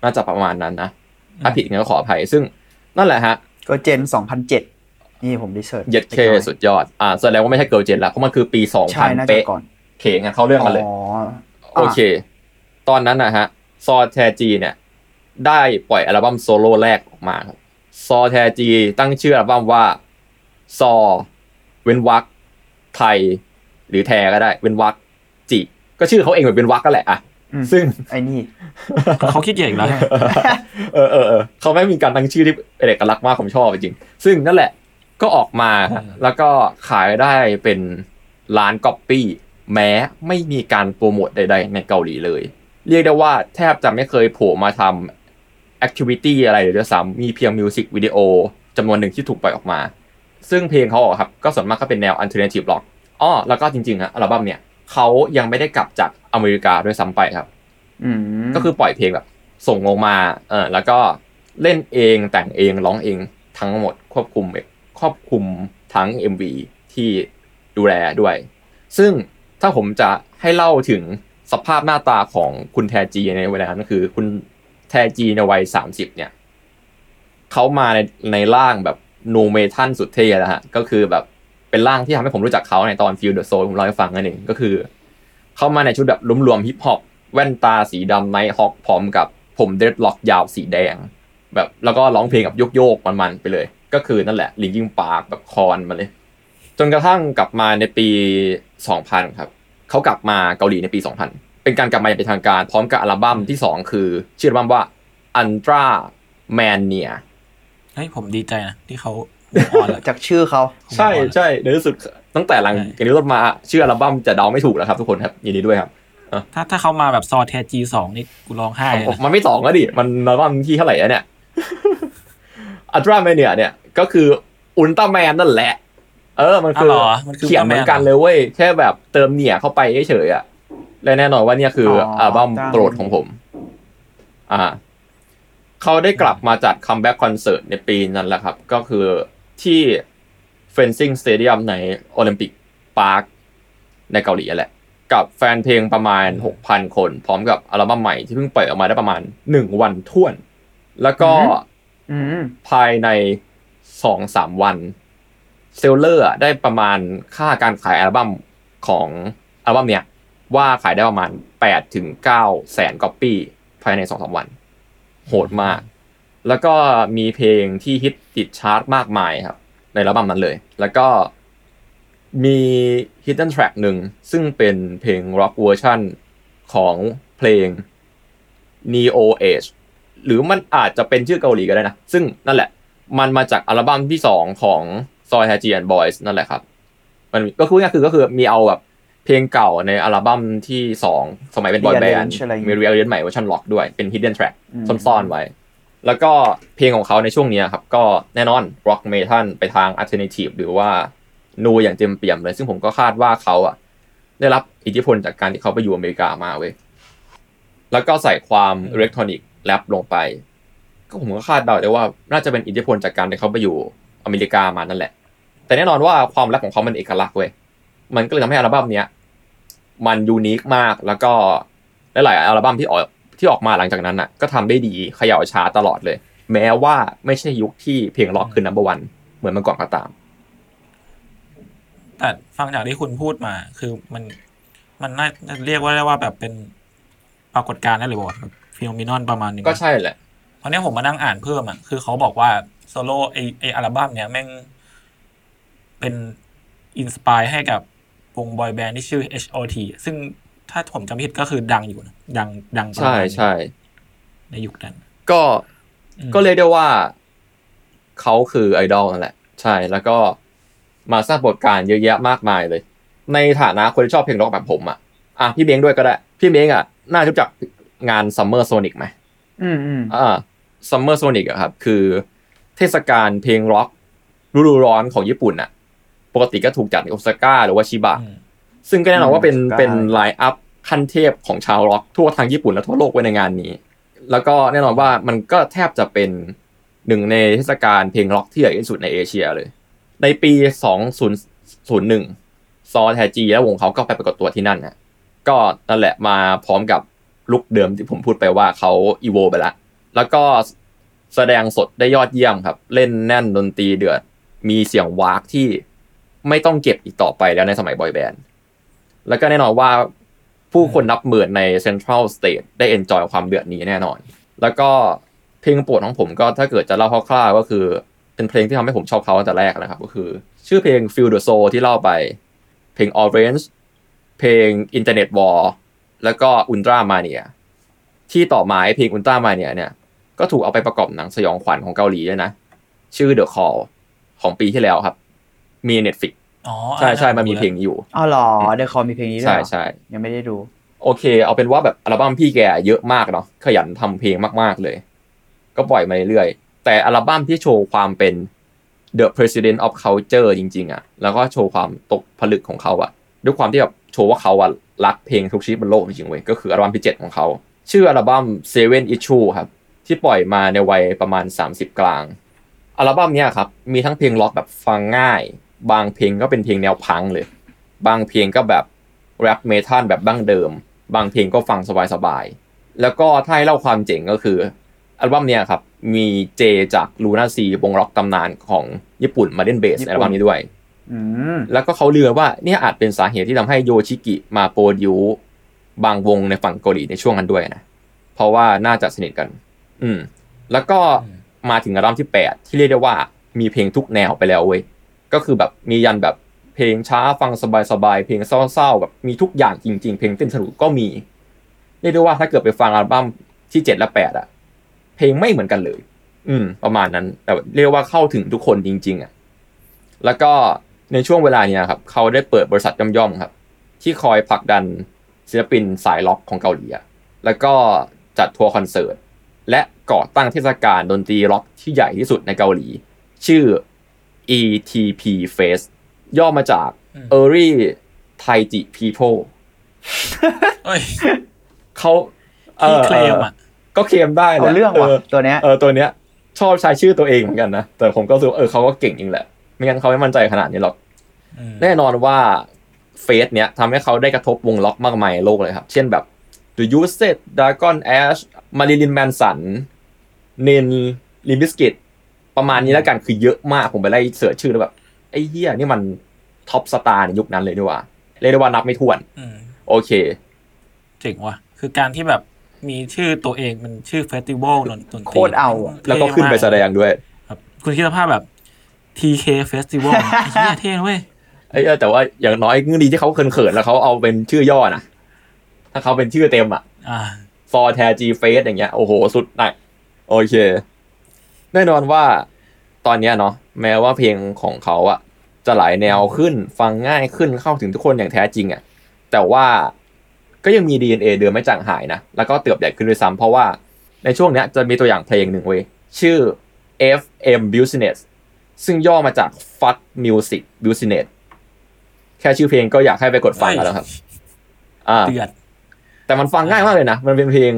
น่าจะประมาณนั้นนะ ถ้าผิดงั้นก็ขออภัย ซึ่งนั่นแหละฮะ เกิร์ลเจนสองพันเจ็ดนี่ผม research เย็ดเข้สุดยอด อ่าแสดงว่าไม่ใช่เกิร์ลเจนละ เพราะมันคือปีใช่น่า2000จะเป๊ะก่อนโอเคงั้นเข้าเรื่องกันเลยอ๋อโอเค ตอนนั้นนะฮะ ซอแทจีเนี่ย ได้ปล่อยอัลบั้มโซโล่แรกออกมาครับ ซอแทจี ตั้งชื่ออัลบั้มว่า ซอ เว้นวรรคไท หรือแทก็ได้ เว้นวรรคจี ก็ชื่อเขาเองแบบเว้นวรรคก็แหละอะอืมซึ่งไอ้นี่เขาคิดเก่งแล้วใช่ไหมเออเออเออเขาไม่มีการตั้งชื่อที่เป็นเอกลักษณ์มากผมชอบจริง ซึ่งนั่นแหละก็ออกมาฮะแล้วก็ขายได้เป็นล้านก๊อปปี้แม้ไม่มีการโปรโมทใด ๆ ในเกาหลีเลย เรียกได้ว่าแทบจะไม่เคยโผล่มาทำ activity อะไรเลยด้วยซ้ำมีเพียงมิวสิกวิดีโอจำนวนหนึ่งที่ถูกปล่อยออกมา ซึ่งเพลงเขาอะครับก็ส่วนมากก็เป็นแนว alternative rock อ้อแล้วก็จริงๆอะอัลบั้มเนี่ยเขายังไม่ได้กลับจากอเมริกาด้วยซ้ำไปครับอืมก็คือปล่อยเพลงแบบ ส่งลงมาเออแล้วก็เล่นเองแต่งเองร้องเองทั้งหมดควบคุมครอบคลุมทั้ง MV ที่ดูแลด้วย ซึ่งถ้าผมจะให้เล่าถึงสภาพหน้าตาของคุณแทจีในเวลานั้นก็คือ คุณ แทจีในวัยสามสิบเนี่ยเขามาในในร่างแบบ nu metal สุดเท่แล้วฮะก็คือแบบเป็นร่างที่ทำให้ผมรู้จักเขาในตอนฟิลเดอ s โซผมเล่าให้ฟังนั่นเองก็คือเข้ามาในชุดแบบรวมๆฮิปฮอปแว่นตาสีดำไนท์ฮอคพร้อมกับผม dreadlock ยาวสีแดง แบบแล้วก็ร้องเพลงกับโยกๆมันๆไปเลย ก็คือนั่นแหละ Linkin Park แบบ Korn มาเลย จนกระทั่งกลับมาในปี 2000 ครับเขากลับมาเกาหลีในปี 2000 เป็นการกลับมาอย่างเป็นทางการ พร้อมกับอัลบั้มที่2คือ ชื่ออัลบั้มว่า Ultra Mania เฮ้ยผมดีใจนะที่เขา move on แล้วจากชื่อเขาใช่ใช่ในที่สุดตั้งแต่หลังจากนี้ต้นมาชื่ออัลบั้มจะเดาไม่ถูกแล้วครับทุกคนครับยินดีด้วยครับถ้าถ้าเขามาแบบซอแทจีสองนี่กูร้องไห้เลยนะมันไม่สองแล้วดิมันอัลบั้มที่เท่าไหร่แล้วเนี่ยอัลตร้าแมนเนี่ยเนี่ยก็คืออุลตร้าแมนนั่นแหละ เออมันคืออ๋อเหรอมันคือเขียนเหมือนกันเลยเว้ยแค่แบบเติมเนี่ยเข้าไปเฉยๆอะ และแน่นอนว่าเนี่ยคืออออัลบั้มจ้าโปรดของผม อ่า เขาได้กลับมาจัด comeback คอนเสิร์ตในปีนั้นแหละครับ ก็คือที่ Fencing Stadium ใน Olympic Park ในเกาหลีนั่นแหละ กับแฟนเพลงประมาณ 6,000 คน พร้อมกับอัลบั้มใหม่ที่เพิ่งปล่อยออกมาได้ประมาณ 1 วันท่วน แล้วก็อืมภภายใน 2-3 วันseller อะได้ประมาณค่าการขายอัลบั้มของอัลบั้มเนี้ย ว่าขายได้ประมาณ8ถึง9แสนก๊อปปี้ภายใน2-3วัน โหดมาก แล้วก็มีเพลงที่ฮิตติดชาร์ตมากมายครับ ในอัลบั้มนั้นเลย แล้วก็มี hidden track หนึ่ง ซึ่งเป็นเพลง rock version ของเพลง Neo Age หรือมันอาจจะเป็นชื่อเกาหลีก็ได้นะ ซึ่งนั่นแหละ มันมาจากอัลบั้มที่สองของ Soy h a j i a n Boys นั่นแหละครับ มันก็คือง่ายๆคือก็คือมีเอาแบบ เพลงเก่าในอัลบั้มที่สองสมัยเป็นบอยแบนด์ Rearrange อะไรอย่างงี้มี r e a r r a n g e ใหม่เวอร์ชันล็อกด้วยเป็น hidden track อืมซ่อนๆไว้ แล้วก็เพลงของเขาในช่วงเนี้ยครับ ก็แน่นอน rock metal ไปทาง alternative หรือว่า nu อย่างเต็มเปี่ยมเลย ซึ่งผมก็คาดว่าเขาอะ ได้รับอิทธิพลจากการที่เขาไปอยู่อเมริกามาเว้ยแล้วก็ใส่ความอิเล็กทรอนิกส์แรปลงไป ก็ผมก็คาดเดาได้ว่า น่าจะเป็นอิทธิพลจากการที่เขาไปอยู่อเมริกามานั่นแหละ แต่แน่นอนว่าความแรปของเขามันเอกลักษณ์เว้ย มันก็เลยทำให้อัลบั้มเนี้ยมันยูนิคมากแล้วก็หลายๆอัลบั้มที่ออกที่ออกมาหลังจากนั้นอะ ก็ทำได้ดีเขย่าชาร์ตตลอดเลย แม้ว่าไม่ใช่ยุคที่เพลงล็อกคือนัมเบอร์วันเหมือนเมื่อก่อนก็ตาม แต่ฟังจากที่คุณพูดมาคือมันมันน่าจะเรียกว่าได้ว่าแบบเป็นปรากฏการณ์ได้เลยบอกแบบ phenomenon ประมาณหนึ่งก็ใช่แหละตอนนี้ผมมานั่งอ่านเพิ่มอะคือเขาบอกว่าโซโล่ไอไออัลบั้มเนี้ยแม่งเป็น inspire ให้กับ วงบอยแบนด์ที่ชื่อ H.O.T ซึ่งถ้าผมจำไม่ผิดก็คือดังอยู่นะดังดังประใช่มาณหนึ่งใช่ในยุคนั้น ก็อืมก็เรียกได้ว่า เขาคือไอดอลนั่นแหละ ใช่แล้วก็มาสร้างปรากฏการณ์เยอะแยะมากมายเลย ในฐานะคนที่ชอบเพลงร็อกแบบผมอะอะพี่เม้งด้วยก็ได้ พี่เม้งอะ น่าจะรู้จักงาน Summer Sonic ไหมอืมอืมอ่า Summer Sonic อะครับ คือเทศกาลเพลงร็อกฤดูร้อนของญี่ปุ่นอะ ปกติก็ถูกจัดในโอซาก้าหรือว่าชิบะอืมซึ่งก็แน่นอนว่าเป็นอืมเป็นได้ line up ขั้นเทพของชาวร็อกทั่วทางญี่ปุ่นและทั่วโลกไว้ในงานนี้ แล้วก็แน่นอนว่ามันก็แทบจะเป็นหนึ่งในเทศกาลเพลงร็อกที่ใหญ่ที่สุดในเอเชียเลย ในปี 2001 ซอแทจีและวงเขาก็ไปปรากฏตัวที่นั่นนะก็นั่นแหละมาพร้อมกับลุคเดิมที่ผมพูดไปว่าเขาอีโวไปแล้วแล้วก็แสดงสดได้ยอดเยี่ยมครับ เล่นแน่นดนตรีเดือด มีเสียงว้ากที่ ไม่ต้องเก็บอีกต่อไปแล้วในสมัยบอยแบนด์แล้วก็แน่นอนว่าผู้คนนับหมื่นใน central stage ได้ enjoy ความเดือดนี้แน่นอน แล้วก็เพลงโปรดของผมก็ถ้าเกิดจะเล่าคร่าวๆก็คือเป็นเพลงที่ทำให้ผมชอบเขาตั้งแต่แรกนะครับ ก็คือ ชื่อเพลง Feel the Soul ที่เล่าไป เพลง Orange เพลง Internet War แล้วก็ Ultra Mania ที่ต่อมาเพลง Ultra Mania เนี่ยก็ถูกเอาไปประกอบหนังสยองขวัญของเกาหลีด้วยนะ ชื่อ The Call ของปีที่แล้วครับ มี Netflix อ๋อใช่ใช่อัมันมีเพลงนี้อยู่อ๋อเหรอเดอะคอมีเพลงนี้ด้วยใช่เหรอใช่ยังไม่ได้ดู โอเค เอาเป็นว่าแบบอัลบั้มพี่แกเยอะมากเนาะขยันทำเพลงมากๆเลย ก็ปล่อยมาเรื่อยๆแต่อัลบั้มที่โชว์ความเป็น The President of Culture จริงๆอะแล้วก็โชว์ความตกผลึกของเขาอะด้วยความที่แบบโชว์ว่าเขาอะรักเพลงทุกชนิดบนโลกจริงๆเว้ยก็คืออัลบั้มที่7ของเขาชื่ออัลบั้ม Seven Issue ครับที่ปล่อยมาในวัยประมาณ 30 กลาง อัลบั้มเนี้ยครับมีทั้งเพลงล็อกแบบฟังง่าย บางเพลงก็เป็นเพลงแนวพังเลย บางเพลงก็แบบ rap metal แบบดั้งเดิม บางเพลงก็ฟังสบายๆ แล้วก็ถ้าให้เล่าความเจ๋งก็คืออัลบั้มเนี้ยครับ มี J จาก Luna Sea วงร็อกตำนานของญี่ปุ่นมาเล่นเบสญี่ในปุ่นอัลบั้มนี้ด้วยอืมแล้วก็เขาลือว่าเนี่ยอาจเป็นสาเหตุที่ทำให้โยชิกิมา produce บางวงในฝั่งเกาหลีในช่วงนั้นด้วยนะ เพราะว่าน่าจะสนิทกัน อืม แล้วก็มาถึงอัลบั้มที่ 8 ที่เรียกได้ว่ามีเพลงทุกแนวไปแล้วเว้ย ก็คือแบบมียันแบบเพลงช้าฟังสบายๆเพลงเศร้าๆแบบมีทุกอย่างจริง ๆ เพลงเต้นสนุกก็มีเรียกได้ว่าถ้าเกิดไปฟังอัลบั้มที่7และ8อะเพลงไม่เหมือนกันเลย อืม ประมาณนั้น แต่เรียกว่าเข้าถึงทุกคนจริง ๆอะแล้วก็ในช่วงเวลาเนี้ยครับ เขาได้เปิดบริษัทย่อมๆครับ ที่คอยผลักดันศิลปินสายล็อกของเกาหลีแล้วก็จัดทัวร์คอนเสิร์ตและก่อตั้งเทศกาลดนตรีล็อกที่ใหญ่ที่สุดในเกาหลี ชื่อ ETP Fest ย่อมาจาก Early Taiji People เอ้ยเขาอ่ที่อเคลมอะก็เคลมได้แหละเอาเรื่องว่ะตัวเนี้ยเออตัวเนี้ย ชอบใช้ชื่อตัวเองเหมือนกันนะ แต่ผมก็รู้สึกว่าเออเขาก็เก่งจริงแหละ ไม่งั้นเขาไม่มั่นใจขนาดนี้หรอกอืมแน่นอนว่าเฟสเนี้ยทำให้เขาได้กระทบวงล็อกมากมายในโลกเลยครับ เช่นแบบ The u s e d Dragon Ash Marilyn Manson Limp Bizkit ประมาณนี้แล้วกันคือเยอะมากผมไปไล่ search ชื่อแล้วแบบไอ้เหี้ยนี่มัน top star ในยุคนั้นเลยดีกว่าเรียกได้ว่านับไม่ถ้วนอืมโอเคเจ๋งว่ะคือการที่แบบมีชื่อตัวเองเป็นชื่อ festival ดนตรีโคตรเอาอะแล้วก็ขึ้นไปแสดงด้วย ครับ คุณคิดสภาพแบบ TK Festival ไอ้เหี้ยเท่นะเว้ยไอ้เออแต่ว่าอย่างน้อยก็ดีที่เขาเขินๆแล้วเขาเอาเป็นชื่อย่อนะถ้าเขาเป็นชื่อเต็มอะอ่าฟอร์แทจีเฟสอย่างเงี้ยโอ้โหสุดหนักโอเค แน่นอนว่าตอนเนี้ยเนาะแม้ว่าเพลงของเขาอะจะหลายแนวขึ้นฟังง่ายขึ้นเข้าถึงทุกคนอย่างแท้จริงอะแต่ว่าก็ยังมี DNA เดิมไม่จางหายนะ แล้วก็เติบใหญ่ขึ้นด้วยซ้ำเพราะว่าในช่วงเนี้ยจะมีตัวอย่างเพลงหนึ่งเว้ยชื่อ FM Business ซึ่งย่อมาจาก Fuck Music Business แค่ชื่อเพลงก็อยากให้ไปกดฟังกันแล้วครับ อ่าเดือดแต่มันฟังง่ายมากเลยนะ มันเป็นเพลง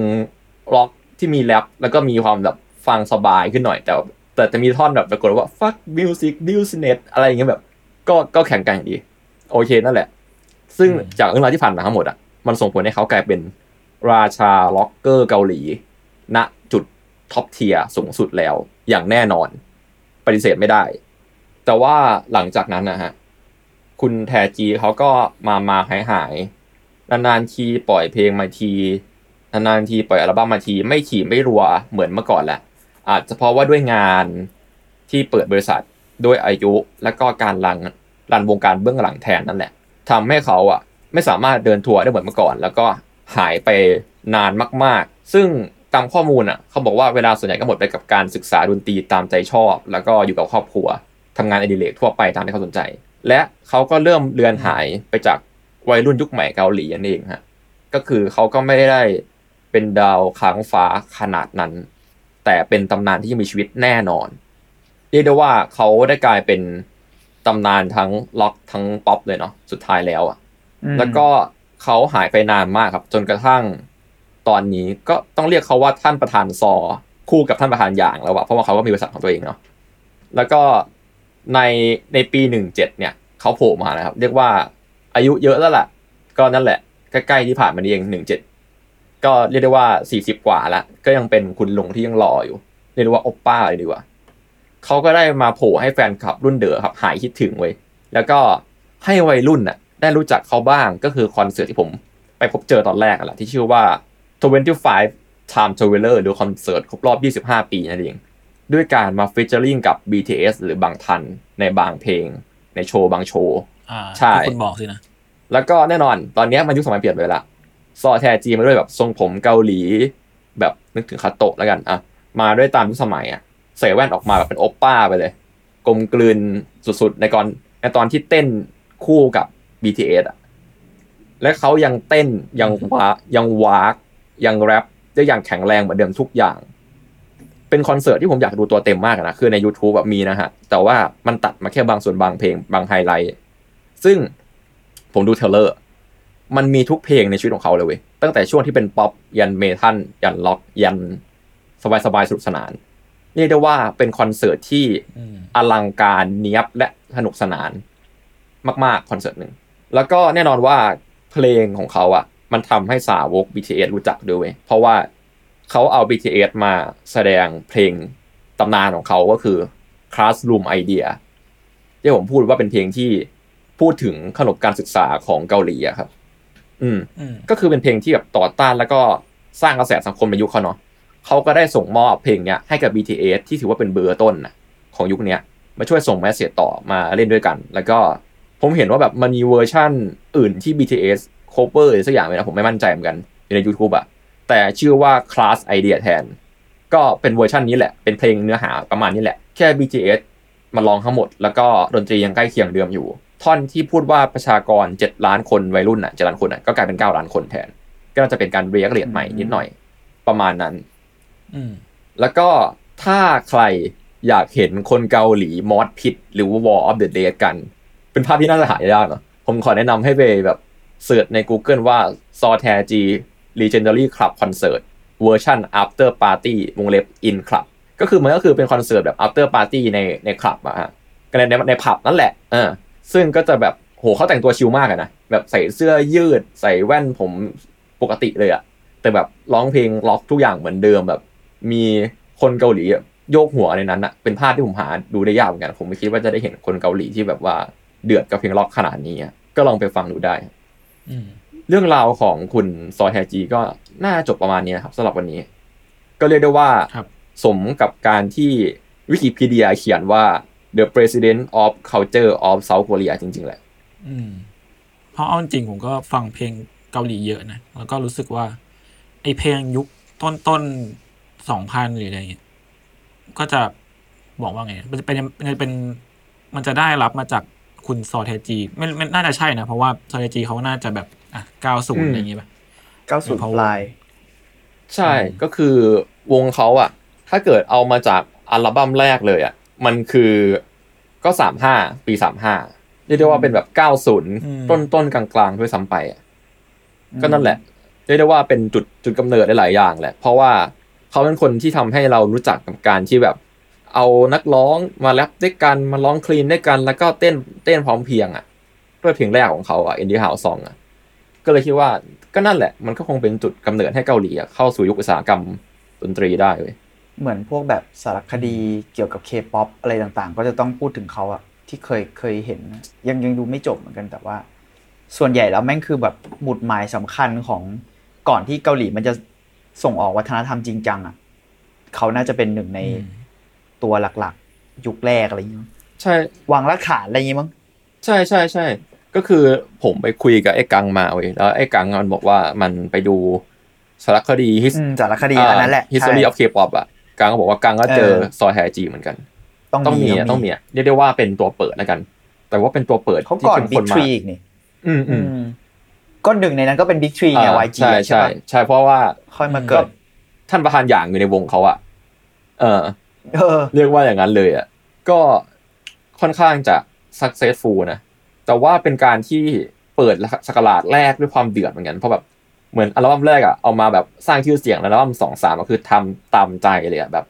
ร็อกที่มีแรปแล้วก็มีความแบบ ฟังสบายขึ้นหน่อย แต่แต่จะมีท่อนแบบปรากฏว่า fuck music business อะไรอย่างเงี้ยแบบ ก็ก็แข่งกันอย่างดี โอเคนั่นแหละ ซึ่งอืมจากเรื่องราวที่ผ่านมาทั้งหมดอะมันส่งผลให้เขากลายเป็นราชา rocker เกาหลี ณจุด top tier สูงสุดแล้ว อย่างแน่นอน ปฏิเสธไม่ได้ แต่ว่าหลังจากนั้นนะฮะ คุณแทจีเขาก็มามาหายหายๆนานๆทีปล่อยเพลงมาทีนานๆทีปล่อยอัลบั้มมาที ไม่ขี่ไม่รัวเหมือนเมื่อก่อนแหละ อาจจะเพราะว่าด้วยงานที่เปิดบริษัทด้วยอายุ และก็การรันรันวงการเบื้องหลังแทนนั่นแหละทำให้เขาอะไม่สามารถเดินทัวร์ได้เหมือนเมื่อก่อน แล้วก็หายไปนานมาก ๆ ซึ่งตามข้อมูลอะเขาบอกว่าเวลาส่วนใหญ่ก็หมดไปกับการศึกษาดนตรีตามใจชอบ แล้วก็อยู่กับครอบครัวทำงานอดิเรกทั่วไปตามที่เขาสนใจ และเขาก็เริ่มเลือนหายไปจากวัยรุ่นยุคใหม่เกาหลีนั่นเองฮะก็คือเขาก็ไม่ได้เป็นดาวค้างฟ้าขนาดนั้น แต่เป็นตำนานที่ยังมีชีวิตแน่นอนเรียกได้ว่าเขาได้กลายเป็นตำนานทั้งล็อกทั้งป๊อปเลยเนาะสุดท้ายแล้วอะอืมแล้วก็เขาหายไปนานมากครับ จนกระทั่งตอนนี้ก็ต้องเรียกเขาว่าท่านประธานซอ คู่กับท่านประธานอย่างแล้วอะเพราะว่าเขาก็มีบริษัทของตัวเองเนาะแล้วก็ในในปีหนึ่งเจ็ดเนี่ยเขาโผล่มานะครับ เรียกว่าอายุเยอะแล้วล่ะ ก็นั่นแหละใกล้ๆที่ผ่านมานี่เองหนึ่งเจ็ด ก็เรียกได้ว่าสี่สิบกว่าละก็ยังเป็นคุณลุงที่ยังรออยู่ เรียกได้ว่าโอปป้าเลยดีกว่าเขาก็ได้มาโผล่ให้แฟนคลับรุ่นเด๋อครับหายคิดถึงไว้ยแล้วก็ให้วัยรุ่นน่ะได้รู้จักเขาบ้างก็คือคอนเสิร์ตที่ผม ไปพบเจอตอนแรกอะแหละที่ชื่อว่า 25 Time Traveler หรือคอนเสิร์ตครบรอบ 25 ปีนั่นเองด้วยการมา featuring กับ BTS หรือบังทันในบางเพลง ในโชว์บางโชว์อ่าใช่ที่คุณบอกสินะ แล้วก็แน่นอนตอนเนี้ยมันยุคสมัยเปลี่ยนไปละ ซอแทจีมาด้วยแบบทรงผมเกาหลี แบบนึกถึงคาโตะแล้วกันอะมาด้วยตามยุคสมัยอะใส่แว่นออกมาแบบเป็นโอปป้าไปเลย กลมกลืนสุดๆในก่อนในตอนที่เต้นคู่กับ BTS อะและเขายังเต้นยังว้ายังว้ากยังแรปได้อย่างแข็งแรงเหมือนเดิมทุกอย่าง เป็นคอนเสิร์ตที่ผมอยากดูตัวเต็มมากนะคือใน YouTube แบบมีนะฮะ แต่ว่ามันตัดมาแค่บางส่วนบางเพลงบางไฮไลท์ซึ่งผมดู trailer มันมีทุกเพลงในชีวิตของเขาเลยเว้ยตั้งแต่ช่วงที่เป็นป๊อปยันเมทัลยันล็อกยันสบายๆสนุกสนาน เรียกได้ว่าเป็นคอนเสิร์ตที่อืมอลังการเนี้ยบและสนุกสนาน มากๆคอนเสิร์ตหนึ่งแล้วก็แน่นอนว่าเพลงของเขาอะ มันทำให้สาวก BTS รู้จักด้วยเว้ยเพราะว่าเขาเอา BTS มาแสดงเพลงตำนานของเขาก็คือ Classroom Idea ที่ผมพูดว่าเป็นเพลงที่พูดถึงขนบการศึกษาของเกาหลีอะครับ อืมอืมก็คือเป็นเพลงที่แบบต่อต้านแล้วก็สร้างกระแสสังคมในยุคเขาเนาะเขาก็ได้ส่งมอบเพลงเนี้ยให้กับ BTS ที่ถือว่าเป็นเบอร์ต้นนะของยุคเนี้ยมาช่วยส่ง message ต่อมาเล่นด้วยกัน แล้วก็ผมเห็นว่าแบบมันมีเวอร์ชั่นอื่นที่ BTS cover หรือสักอย่างเลยนะผมไม่มั่นใจเหมือนกันอยู่ใน YouTube อะแต่ชื่อว่า Class Idea แทน ก็เป็นเวอร์ชันนี้แหละ เป็นเพลงเนื้อหาประมาณนี้แหละ แค่ BTS มาร้องทั้งหมด แล้วก็ดนตรียังใกล้เคียงเดิมอยู่ ท่อนที่พูดว่าประชากร7ล้านคนวัยรุ่นอะ7ล้านคนอะก็กลายเป็น9ล้านคนแทน ก็น่าจะเป็นการเรียบเรียงใหม่นิดหน่อย ประมาณนั้นอืมแล้วก็ถ้าใครอยากเห็นคนเกาหลี mosh pit หรือว่า Wall of Death กัน เป็นภาพที่น่าจะหายากเนอะผมขอแนะนำให้ไปแบบ search ใน Google ว่า s o t a g Legendary Club Concert เวอร์ชัน After Party วงเล็บ In Club ก็คือมันก็คือเป็นคอนเสิร์ตแบบ After Party ในในคลับอะฮะก็ในในในผับนั่นแหละเออ ซึ่งก็จะแบบโหเขาแต่งตัวชิลมากอะนะแบบใส่เสื้อยืด ใส่แว่นผมปกติเลยอะแต่แบบร้องเพลงล็อกทุกอย่างเหมือนเดิมแบบ มีคนเกาหลีอะโยกหัวในนั้นอะเป็นภาพที่ผมหาดูได้ยากเหมือนกัน ผมไม่คิดว่าจะได้เห็นคนเกาหลีที่แบบว่าเดือดกับเพลงล็อกขนาดนี้อะก็ลองไปฟังดูได้อืมเรื่องราวของคุณซอแทจีก็น่าจบประมาณนี้นะครับสำหรับวันนี้ ก็เรียกได้ว่าครับสมกับการที่วิกิพีเดียเขียนว่า the president of culture of South Korea จริง ๆ แหละอืมเพราะเอาจริงๆผมก็ฟังเพลงเกาหลีเยอะนะ แล้วก็รู้สึกว่า ไอเพลงยุคต้นต้นสองพันหรืออะไรเงี้ย ก็จะบอกว่าไง มันจะเป็นมันจะเป็นมันจะได้รับมาจากคุณซอเทจีไม่ไม่น่าจะใช่นะ เพราะว่าซอเทจีเขาน่าจะแบบอะเก้าศูนย์อะไรอย่างงี้ป่ะ90เพราะปลาย ใช่ก็คือวงเขาอะถ้าเกิดเอามาจากอัลบั้มแรกเลยอะ มันคือก็สามห้าปีสามห้าเรียกได้ว่าเป็นแบบเก้าศูนย์ต้นต้นๆกลางๆด้วยซ้ำไปอะก็นั่นแหละเรียกได้ว่าเป็นจุดจุดกำเนิดได้หลายอย่างแหละ เพราะว่าเขาเป็นคนที่ทำให้เรารู้จักกับการที่แบบ เอานักร้องมาแรปด้วยกันมาร้องคลีนด้วยกัน แล้วก็เต้นเต้นพร้อมเพรียงอะด้วยเพลงแรกของเขาอะอินดี้ฮาวซองอะก็เลยคิดว่าก็นั่นแหละ มันก็คงเป็นจุดกำเนิดให้เกาหลีอะเข้าสู่ยุคอุตสาหกรรมดนตรีได้เว้ย เหมือนพวกแบบสารคดีเกี่ยวกับเคป๊อปอะไรต่างๆ ก็จะต้องพูดถึงเขาอะที่เคยเคยเห็นนะยังยังดูไม่จบเหมือนกันแต่ว่า ส่วนใหญ่แล้วแม่งคือแบบหมุดหมายสำคัญของก่อนที่เกาหลีมันจะส่งออกวัฒนธรรมจริงจังอะเขาน่าจะเป็นหนึ่งในตัวหลักๆ ยุคแรกอะไรอย่างเงี้ยใช่วางรากฐานอะไรอย่างงี้มั้งใช่ใช่ใช่ก็คือผมไปคุยกับไอ้กังมาเว้ยแล้วไอ้กังมันบอกว่ามันไปดูสารคดี his อืมสารคดีอันนั้นแหละ history ใช่ of K-pop อะ กังก็บอกว่ากังก็เจอเออซอยแฮจีเหมือนกัน ต้องต้องมีมีอะต้องมีอะเรียกได้ว่าเป็นตัวเปิดแล้วกัน แต่ว่าเป็นตัวเปิดเขาที่ก่อนเข้มบิ๊ข้กนทมากรีอีกนี่อืมอืมอืมก็หนึ่งในนั้นก็เป็นบิ๊กทรีไงอ่า YG ใช่อะใช่ใช่ปะใช่เพราะว่าค่อยมาเกิดท่านประธานอย่างอยู่ในวงเขาอะเออเออเรียกว่าอย่างนั้นเลยอะก็ค่อนข้างจะ successful นะแต่ว่าเป็นการที่เปิดสกราชแรกด้วยความเดือดเหมือนกันเพราะแบบ เหมือนอัลบั้มแรกอะเอามาแบบสร้างชื่อเสียงแล้วอัลบั้มสองสามก็คือทำตามใจเลยอะแบบ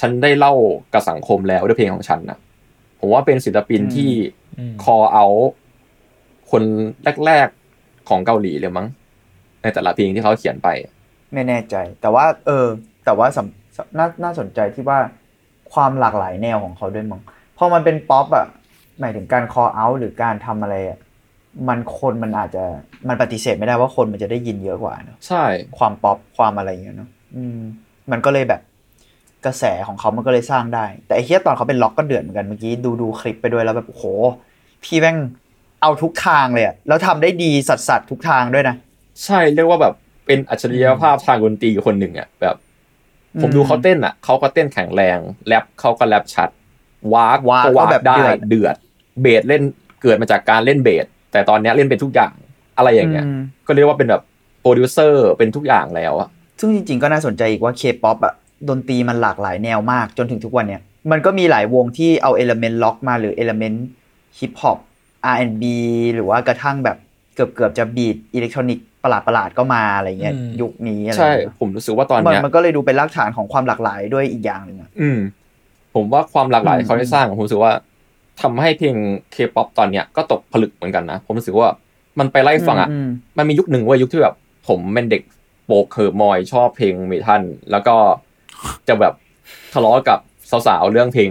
ฉันได้เล่ากับสังคมแล้วด้วยเพลงของฉันนะผมว่าเป็นศิลปินอืมที่อืมคอเอา คนแรกๆของเกาหลีเลยมั้ง ในแต่ละเพลงที่เขาเขียนไป ไม่แน่ใจ แต่ว่า เออ แต่ว่าสำสำน่าน่าสนใจที่ว่าความหลากหลายแนวของเขาด้วยมั้งพอมันเป็นป๊อปอะหมายถึงการ call out หรือการทำอะไรอะ มันคนมันอาจจะมันปฏิเสธไม่ได้ว่าคนมันจะได้ยินเยอะกว่าเนอะใช่ ความป๊อปความอะไรอย่างเงี้ยเนอะอืม มันก็เลยแบบกระแสของเขามันก็เลยสร้างได้ แต่ไอ้เฮียตอนเขาเป็นล็อกก็เดือดเหมือนกันเมื่อกี้ดูดูคลิปไปด้วยแล้วแบบโอ้โห พี่แม่งเอาทุกทางเลยอะแล้วทำได้ดีสัดสัดๆทุกทางด้วยนะ ใช่เรียกว่าแบบเป็นอัจฉริยภาพทางดนตรีคนหนึ่งอะแบบผมอืมดูเขาเต้นอะเขาก็เต้นแข็งแรงแรปเขาก็แรปชัดว้ากว้ากก็ว้ากก็แบบได้เดือดเดือดเบสเล่นเกิดมาจากการเล่นเบส แต่ตอนเนี้ยเล่นเป็นทุกอย่างอะไรอย่างเงี้ยอืมก็เรียกว่าเป็นแบบโปรดิวเซอร์เป็นทุกอย่างแล้วอะซึ่งจริง ๆ ก็น่าสนใจอีกว่าเคป๊อปอะดนตรีมันหลากหลายแนวมากจนถึงทุกวันเนี่ยมันก็มีหลายวงที่เอา element ร็อกมาหรือ element ฮิปฮอป R&B หรือว่ากระทั่งแบบเกือบเกือบๆจะ beat อิเล็กทรอนิกส์ประหลาดๆก็มาอะไรเงี้ยอืมยุคนี้อะไรใช่เงี้ยผมรู้สึกว่าตอนมันเนี้ยมันก็เลยดูเป็นรากฐานของความหลากหลายด้วยอีกอย่างหนึ่งอะอืมผมว่าความหลากหลายอืมที่เขาได้สร้างผมรู้สึกว่า ทำให้เพลงเคป๊อปตอนเนี้ยก็ตกผลึกเหมือนกันนะ ผมรู้สึกว่ามันไปไล่ฟังอะมมันมียุคหนึ่งเว่ายุคที่แบบผมเป็นเด็กโปกเคิร์มอยชอบเพลงเมทัลแล้วก็จะแบบทะเลาะกับสาวๆ เรื่องเพลง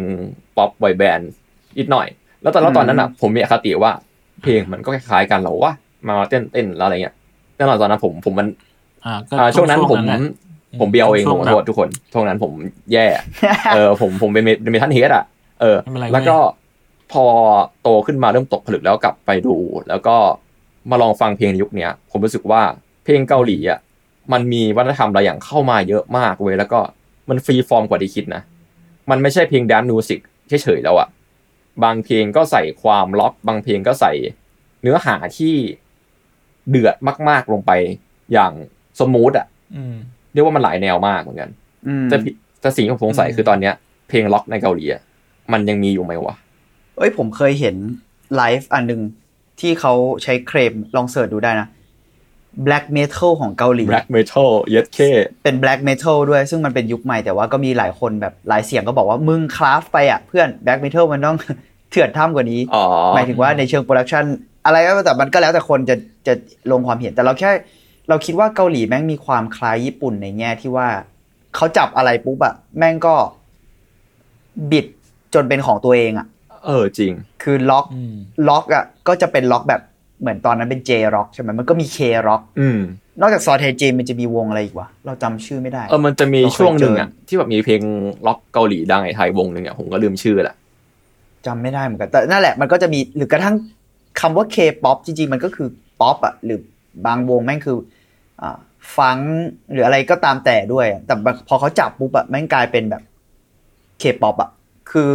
ป๊อปบอยแบนด์นิดหน่อย แล้วตอนแล้วตอนนั้นอะ ผมมีอคติว่า เพลงมันก็คล้ายๆกันเหรอวะมาเต้นเต้นแล้วอะไรเงี้ยแน่นอนตอนนั้นผมผมมันอ่าก็อ่าช่วงนั้นผมแหละผมเบียวเองช่ผวมงขอนั้นโทษทุกคนช่วงนั้นผมแย่ เออผมผมเป็นเมเป็นเมทัลเฮดอะเออไม่เป็นไรแล้วก็ พอโตขึ้นมาเริ่มตกผลึกแล้วกลับไปดู แล้วก็มาลองฟังเพลงในยุคเนี้ย ผมรู้สึกว่าเพลงเกาหลีอะมันมีวัฒนธรรมหลายอย่างเข้ามาเยอะมากเว้ยแล้วก็มัน free form กว่าที่คิดนะ มันไม่ใช่เพลง dance music เฉยๆแล้วอะบางเพลงก็ใส่ความร็อก บางเพลงก็ใส่เนื้อหาที่เดือดมากๆลงไปอย่าง smooth อะอืมเรียกว่ามันหลายแนวมากเหมือนกันอืมแต่พี่แต่สิ่งที่ผมสงสัยอืมคือตอนเนี้ย เพลงร็อกในเกาหลีอะมันยังมีอยู่ไหมวะ เอ้ยผมเคยเห็นไลฟ์อันหนึ่งที่เขาใช้เคลมลอง search ดูได้นะ black metal ของเกาหลี black metal เย็ดเคเป็น black metal ด้วยซึ่งมันเป็นยุคใหม่แต่ว่าก็มีหลายคนแบบหลายเสียงก็บอกว่ามึง craft ไปอะเพื่อน black metal มันต้องเถื่อนถ่อยกว่านี้อ๋อหมายถึงว่าในเชิง production อะไรก็แต่มันก็แล้วแต่คนจะจะลงความเห็นแต่เราแค่ เราคิดว่าเกาหลีแม่งมีความคล้ายญี่ปุ่นในแง่ที่ว่าเขาจับอะไรปุ๊บอะแม่งก็บิดจนเป็นของตัวเองอะ เออจริง คือร็อกอืมร็อกอะก็จะเป็นร็อกแบบเหมือนตอนนั้นเป็น J ร็อกใช่ไหมมันก็มี K ร็อกอืมนอกจากซอแทจีมันจะมีวงอะไรอีกวะเราจำชื่อไม่ได้เออมันจะมีเราเคยช่วงหนึ่งอะเจอที่แบบมีเพลงร็อกเกาหลีดังในไทยวงหนึ่งอะผมก็ลืมชื่อละจำไม่ได้เหมือนกันแต่นั่นแหละมันก็จะมีหรือกระทั่งคำว่า K-POP จริงๆ มันก็คือป๊อปอะหรือบางวงแม่งคืออ่าฟังหรืออะไรก็ตามแต่ด้วยอะแต่พอเขาจับปุ๊บอะแม่งกลายเป็นแบบ K-POP อะคือ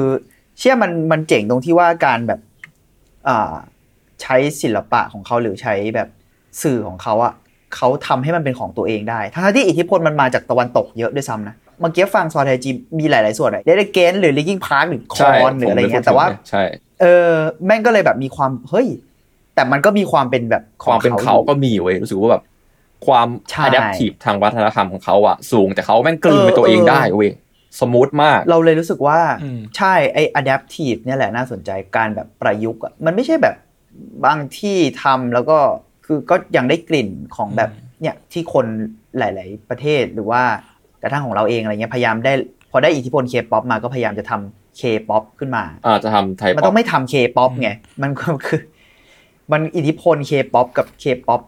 เชื่อมันมันเจ๋งตรงที่ว่าการแบบอ่าใช้ศิลปะของเขาหรือใช้แบบสื่อของเขาอะเขาทำให้มันเป็นของตัวเองได้ ทั้งๆที่อิทธิพลมันมาจากตะวันตกเยอะด้วยซ้ำนะ เมื่อกี้ฟังซอไทจีมีหลาย ๆ ส่วนเลยเดเกนหรือลิงกิ้งพาร์คหรือคอนหรืออะไรเงี้ย แต่ว่าใช่เออแม่งก็เลยแบบมีความ เฮ้ย แต่มันก็มีความเป็นแบบขคองวามเป็นเขาอยู่ก็มีเว้ยรู้สึกว่าแบบความใช่ adaptive ทางวัฒนธรรมของเขาอะสูงแต่เขาแม่งกลืนเป็นตัวเองเออได้เว้ย สมูทมาก เราเลยรู้สึกว่าอืมใช่ไอ้ adaptive เนี่ยแหละน่าสนใจการแบบประยุกต์อะมันไม่ใช่แบบบางที่ทำแล้วก็คือก็ยังได้กลิ่นของแบบเนี่ยที่คนหลาย ๆ ประเทศหรือว่ากระทั่งของเราเองอะไรเงี้ยพยายามได้พอได้อิทธิพล K-POP มาก็พยายามจะทำ K-POP ขึ้นมาอาจจะทำไทยมันต้องไม่ทำ K-POP ไงมันก็คือ มันอิทธิพล K-POP กับ K-POP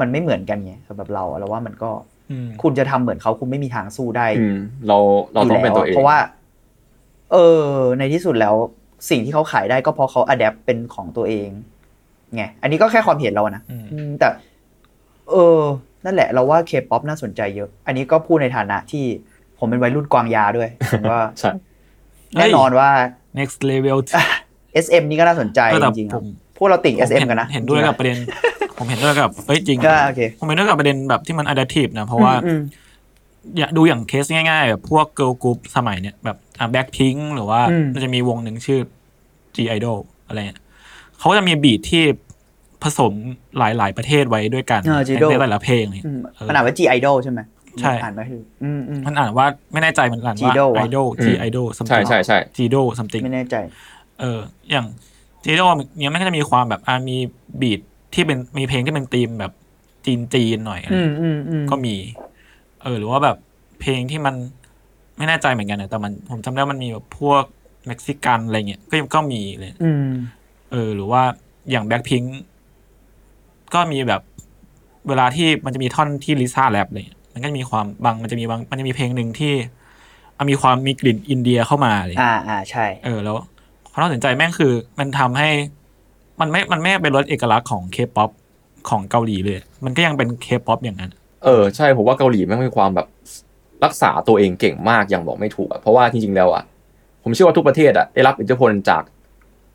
มันไม่เหมือนกันไงสำหรับเราเราว่ามันก็อืม คุณจะทำเหมือนเขาคุณไม่มีทางสู้ได้อืมเราเราต้องเป็นตัวเองเพราะว่า เออ ในที่สุดแล้วสิ่งที่เขาขายได้ก็เพราะเขาอัดแอปเป็นของตัวเองไงอันนี้ก็แค่ความเห็นเรานะอืมอืมแต่ เออ นั่นแหละ เราว่า K-POP น่าสนใจเยอะ อันนี้ก็พูดในฐานะที่ผมเป็นวัยรุ่นกวางยาด้วยผมว่าใช่เฮ้ยแน่นอนว่า next level SM นี่ก็น่าสนใจเออจแต่ริงๆคผรับมพ วกเราติ่งผม SM เห็นกันนะ เห็นด้วยกับประเด็น ผมเห็นด้วยกับเอ้ยจริงก็โอเคผมเห็นด้วยกับประเด็นแบบที่มัน adaptive นะ เพราะว่าอืมอย่าดูอย่างเคสง่ายๆ แบบพวก girl group สมัยเนี้ยแบบอะ Blackpink หรือว่าอืมมันจะมีวงหนึ่งชื่อ G Idol อะไรเงี้ยเขาก็จะมีบีทที่ผสมหลายๆประเทศไว้ด้วยกันเออ G Idol ในแต่ละเพลงเลยอืมเออมันอ่านว่า G Idol ใช่ไหมใช่อ่านไม่ถูกอืมอืมมันอ่านว่าไม่แน่ใจมันอ่านว่า G-idol วะ idol G อืม idol ใช่ something ใช่ใช่ G idol something ไม่แน่ใจ เอออย่าง G idol เนี่ยมันก็จะมีความแบบอ่ามีบีทที่เป็นมีเพลงที่เป็นธีมแบบจีนจีนๆหน่อยอะไรอืมอืมอืมก็มี เออ หรือว่าแบบเพลงที่มันไม่แน่ใจเหมือนกันนะแต่มันผมจำได้ว่ามันมีแบบพวกเม็กซิกันอะไรเงี้ยก็ก็มีเลยอืมเออ หรือว่าอย่างแบ็คพิงก็มีแบบเวลาที่มันจะมีท่อนที่ลิซ่าแรปเลยมันก็จะมีความบางมันจะมีบางมันจะมีเพลงหนึ่งที่อะมีความมีกลิ่นอินเดียเข้ามาเลยอ่าอ่าใช่ เออแล้ว ความน่าสนใจแม่งคือมันทำให้ มันไม่มันไม่เป็นรสเอกลักษณ์ของเคป๊อปของเกาหลีเลย มันก็ยังเป็นเคป๊อปอย่างนั้น เออใช่ผมว่าเกาหลีแม่งมีความแบบรักษาตัวเองเก่งมากอย่างบอกไม่ถูกอะเพราะว่าจริงๆแล้วอะผมเชื่อว่าทุกประเทศอะได้รับอิทธิพลจาก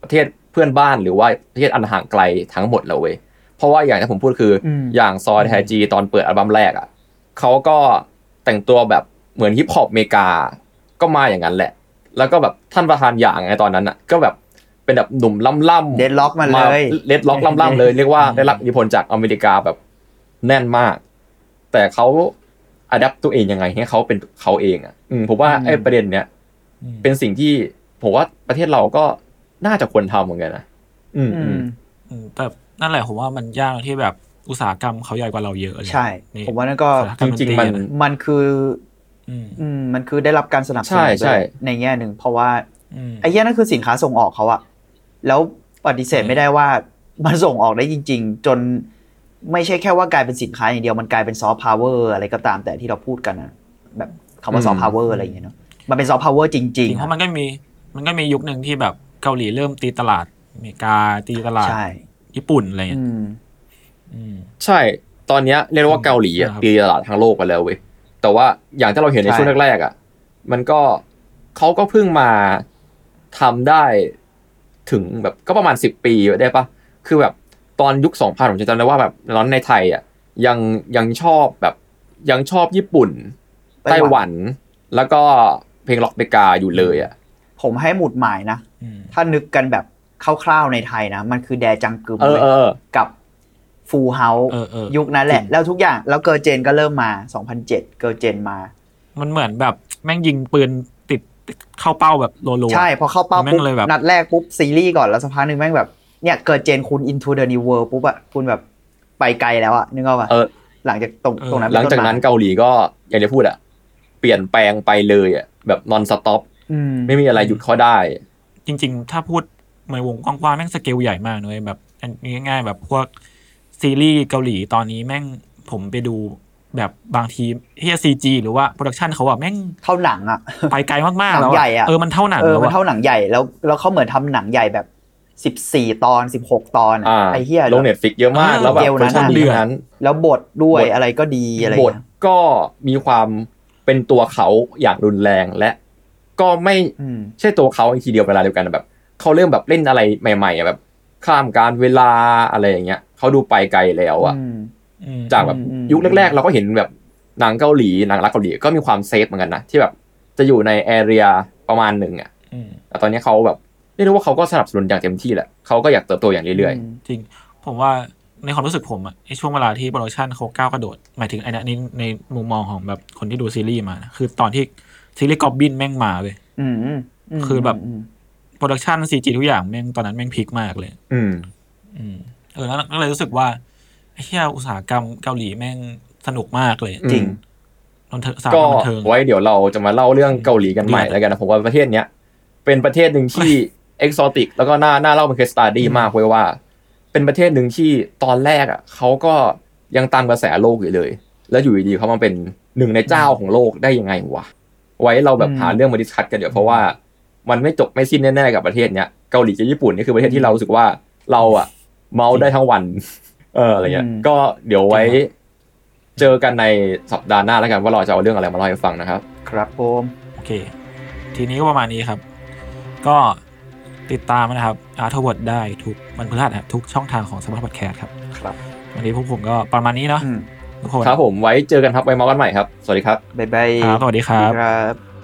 ประเทศเพื่อนบ้านหรือว่าประเทศอันห่างไกลทั้งหมดแล้วเว้ยเพราะว่าอย่างที่ผมพูดคืออมอย่างซอแทจีตอนเปิดอัลบั้มแรกอะเขาก็แต่งตัวแบบเหมือนฮิปฮอปอเมริกาก็มาอย่างนั้นแหละ แล้วก็แบบท่านประธานอย่างไงตอนนั้นอะก็แบบเป็นแบบหนุ่มล่ำๆ Deadlock มาเลยเลดล็อกล่ำๆเลยเรียกว่าได้รับอิทธิพลจากอเมริกาแบบแน่นมาก แต่เขา adapt ตัวเองยังไงให้เขาเป็นเขาเองอะอืมผมว่าอืมไอ้ประเด็นเนี้ยอืมเป็นสิ่งที่ผมว่าประเทศเราก็น่าจะควรทำเหมือนกันนะอืมอือืมมอืมแต่นั่นแหละผมว่ามันยากที่แบบอุตสาหกรรมเขาใหญ่กว่าเราเยอะเลยใช่ ผมว่านั่นก็อุตสาหกรรจริงๆดมันตะมันคือ อืมอืมมันคือได้รับการสนับสนุนใช่ใช่ด้วยในแง่หนึ่งเพราะว่าอืมไอ้เหี้ยนั่นคือสินค้าส่งออกเขาอะแล้วปฏิเสธไม่ได้ว่ามันส่งออกได้จริง ๆ จนไม่ใช่แค่ว่ากลายเป็นสินค้าอย่างเดียวมันกลายเป็นซอฟต์พาวเวอร์อะไรก็ตามแต่ที่เราพูดกันนะแบบคำว่าซอฟต์พาวเวอร์อะไรอย่างเงี้ยเนาะมันเป็นซอฟต์พาวเวอร์จจริงริงๆเพราะมันก็มีมันก็มียุคหนึ่งที่แบบเกาหลีเริ่มตีตลาดอเมริกาตีตลาดใช่ญี่ปุ่นอะไรเงี้อืยมอืมใช่ ตอนเนี้ยเรียกว่าเกาหลีอะครับตีตลาดทั้งโลกไปแล้วเว้ย แต่ว่าอย่างที่เราเห็นในใช่ช่วงแรกๆอะ มันก็เขาก็เพิ่งมาทำได้ถึงแบบก็ประมาณสิบปีได้ปะคือแบบตอนยุคสองพันผมจะจำได้ว่าแบบตอนในไทยอะยังยังชอบแบบยังชอบญี่ปุ่นไต้ไต้หวันหวัน แล้วก็เพลงร็อกเมกาอยู่เลยอะผมให้หมุดหมายนะอืมถ้านึกกันแบบคร่าวๆในไทยนะ มันคือแดจังกึมเออว้ยเออกับ ฟูเฮาเออเออยุคนั้นแหละจริงแล้วทุกอย่างแล้ว Girls' Gen ก็เริ่มมา 2007 Girls' Gen มา มันเหมือนแบบแม่งยิงปืนติดติดเข้าเป้าแบบโลโลใช่ พอเข้าเป้าแม่ปุ๊บงเลยแบบนัดแรกปุ๊บ ซีรีส์ก่อนแล้วสักพักหนึ่งแม่งแบบ เนี่ย Girls' Gen คุณ into the new world ปุ๊บอะคุณแบบไปไกลแล้วอะนึกออกปะเออหลังจากตรงตรงนั้นหลังจากนั้นเป็ต้มเกาหลีก็อย่างที่พูดอะเปลี่ยนแปลงไปเลยอะแบบ non-stop อืมไม่มีอะไรหยุดเขาได้ จริง ๆ ถ้าพูดในวงกว้างๆแม่งสเกลใหญ่มากเลยแบบอันนี้ง่ายๆแบบพวก ซีรีส์เกาหลีตอนนี้แม่งผมไปดูแบบบางทีเฮีย CG หรือว่า production เขาอะแม่งเท่าหนังอะไปไกลมากๆหนังแล้วใหญ่อะเออมันเท่าหนังเออแล้วมันอะเท่าหนังใหญ่แล้วแล้วเขาเหมือนทำหนังใหญ่แบบ14ตอน16ตอนอะอ่าไอ้เหี้ยลง Netflix เยอะมากเออแล้วแบบ scale version นั้นอะดีทั้งนั้นแล้วบทด้วยบทอะไรก็ดีอะไรบทเงี้ยก็มีความเป็นตัวเขาอย่างรุนแรงและ ก็ไม่อืมใช่ตัวเขาอีกทีเดียวเวลาเดียวกันแบบเขาเริ่มแบบเล่นอะไรใหม่ๆอะแบบข้ามการเวลาอะไรอย่างเงี้ย เขาดูไปไกลแล้วอะอืมอืมจากแบบอืมยุคแรกๆ เราก็เห็นแบบหนังเกาหลีหนังรักเกาหลีก็มีความ safe เหมือนกันนะที่แบบจะอยู่ใน area ประมาณหนึ่งอะอืมแต่ตอนนี้เขาแบบเรียกได้ว่าเขาก็สนับสนุนอย่างเต็มที่แหละเขาก็อยากเติบโตอย่างเรื่อยจริงผมว่าในความรู้สึกผมอะไอช่วงเวลาที่ production เขาก้าวกระโดด หมายถึงไอ้นนี้ในมุมมองของแบบคนที่ดูซีรีส์มานะคือตอนที่ซีรีส์กอบบินแม่งมาเลยอืมอืมมคือแบบ production CG ทุกอย่างแม่งตอนนั้นแม่ง peak มากเลยๆอืมอืม เออแล้วก็เลยรู้สึกว่าไอ้เหี้ยอุตสาหกรรมเกาหลีแม่งสนุกมากเลย จริงบันเทิงอุตสาหกก็รรมบันเทิงไว้เดี๋ยวเราจะมาเล่าเรื่องเกาหลีกันใหม่เดือดแล้วกันนะผมว่าประเทศเนี้ยเป็นประเทศหนึ่งที่ exotic แล้วก็น่าน่าเล่าเป็น case study มากเว้ยว่า เป็นประเทศหนึ่งที่ตอนแรกอะเขาก็ยังตามกระแสโลกอยู่เลย แล้วอยู่ดีๆเขามาเป็นหนึ่งในเจ้าของโลกได้ยังไงวะไว้เราแบบอืมหาเรื่องมา discuss กันเดี๋ยวเพราะว่ามันไม่จบไม่สิ้นแน่ๆกับประเทศเนี้ยเกาหลีกับญี่ปุ่นนี่คือประเทศที่เรารู้สึกว่าเราอะ เมาได้ทั้งวัน เอออะไรเงี้ยอืมก็เดี๋ยวไว้ เจอกันในสัปดาห์หน้าแล้วกันว่าเราจะเอาเรื่องอะไรมาเล่าให้ฟังนะครับ ครับผมโอเค ทีนี้ก็ประมาณนี้ครับ ก็ติดตามนะครับ Arttrovert ได้ทุกวันพฤหัสนะครับทุกช่องทางของ Salmon Podcast ครับครับ วันนี้พวกผมก็ประมาณนี้เนาะอืมทุกคนครับผมไว้เจอกันครับไว้เมาส์กันใหม่ครับ สวัสดีครับบ๊ายบายครับสวัสดีครับครับ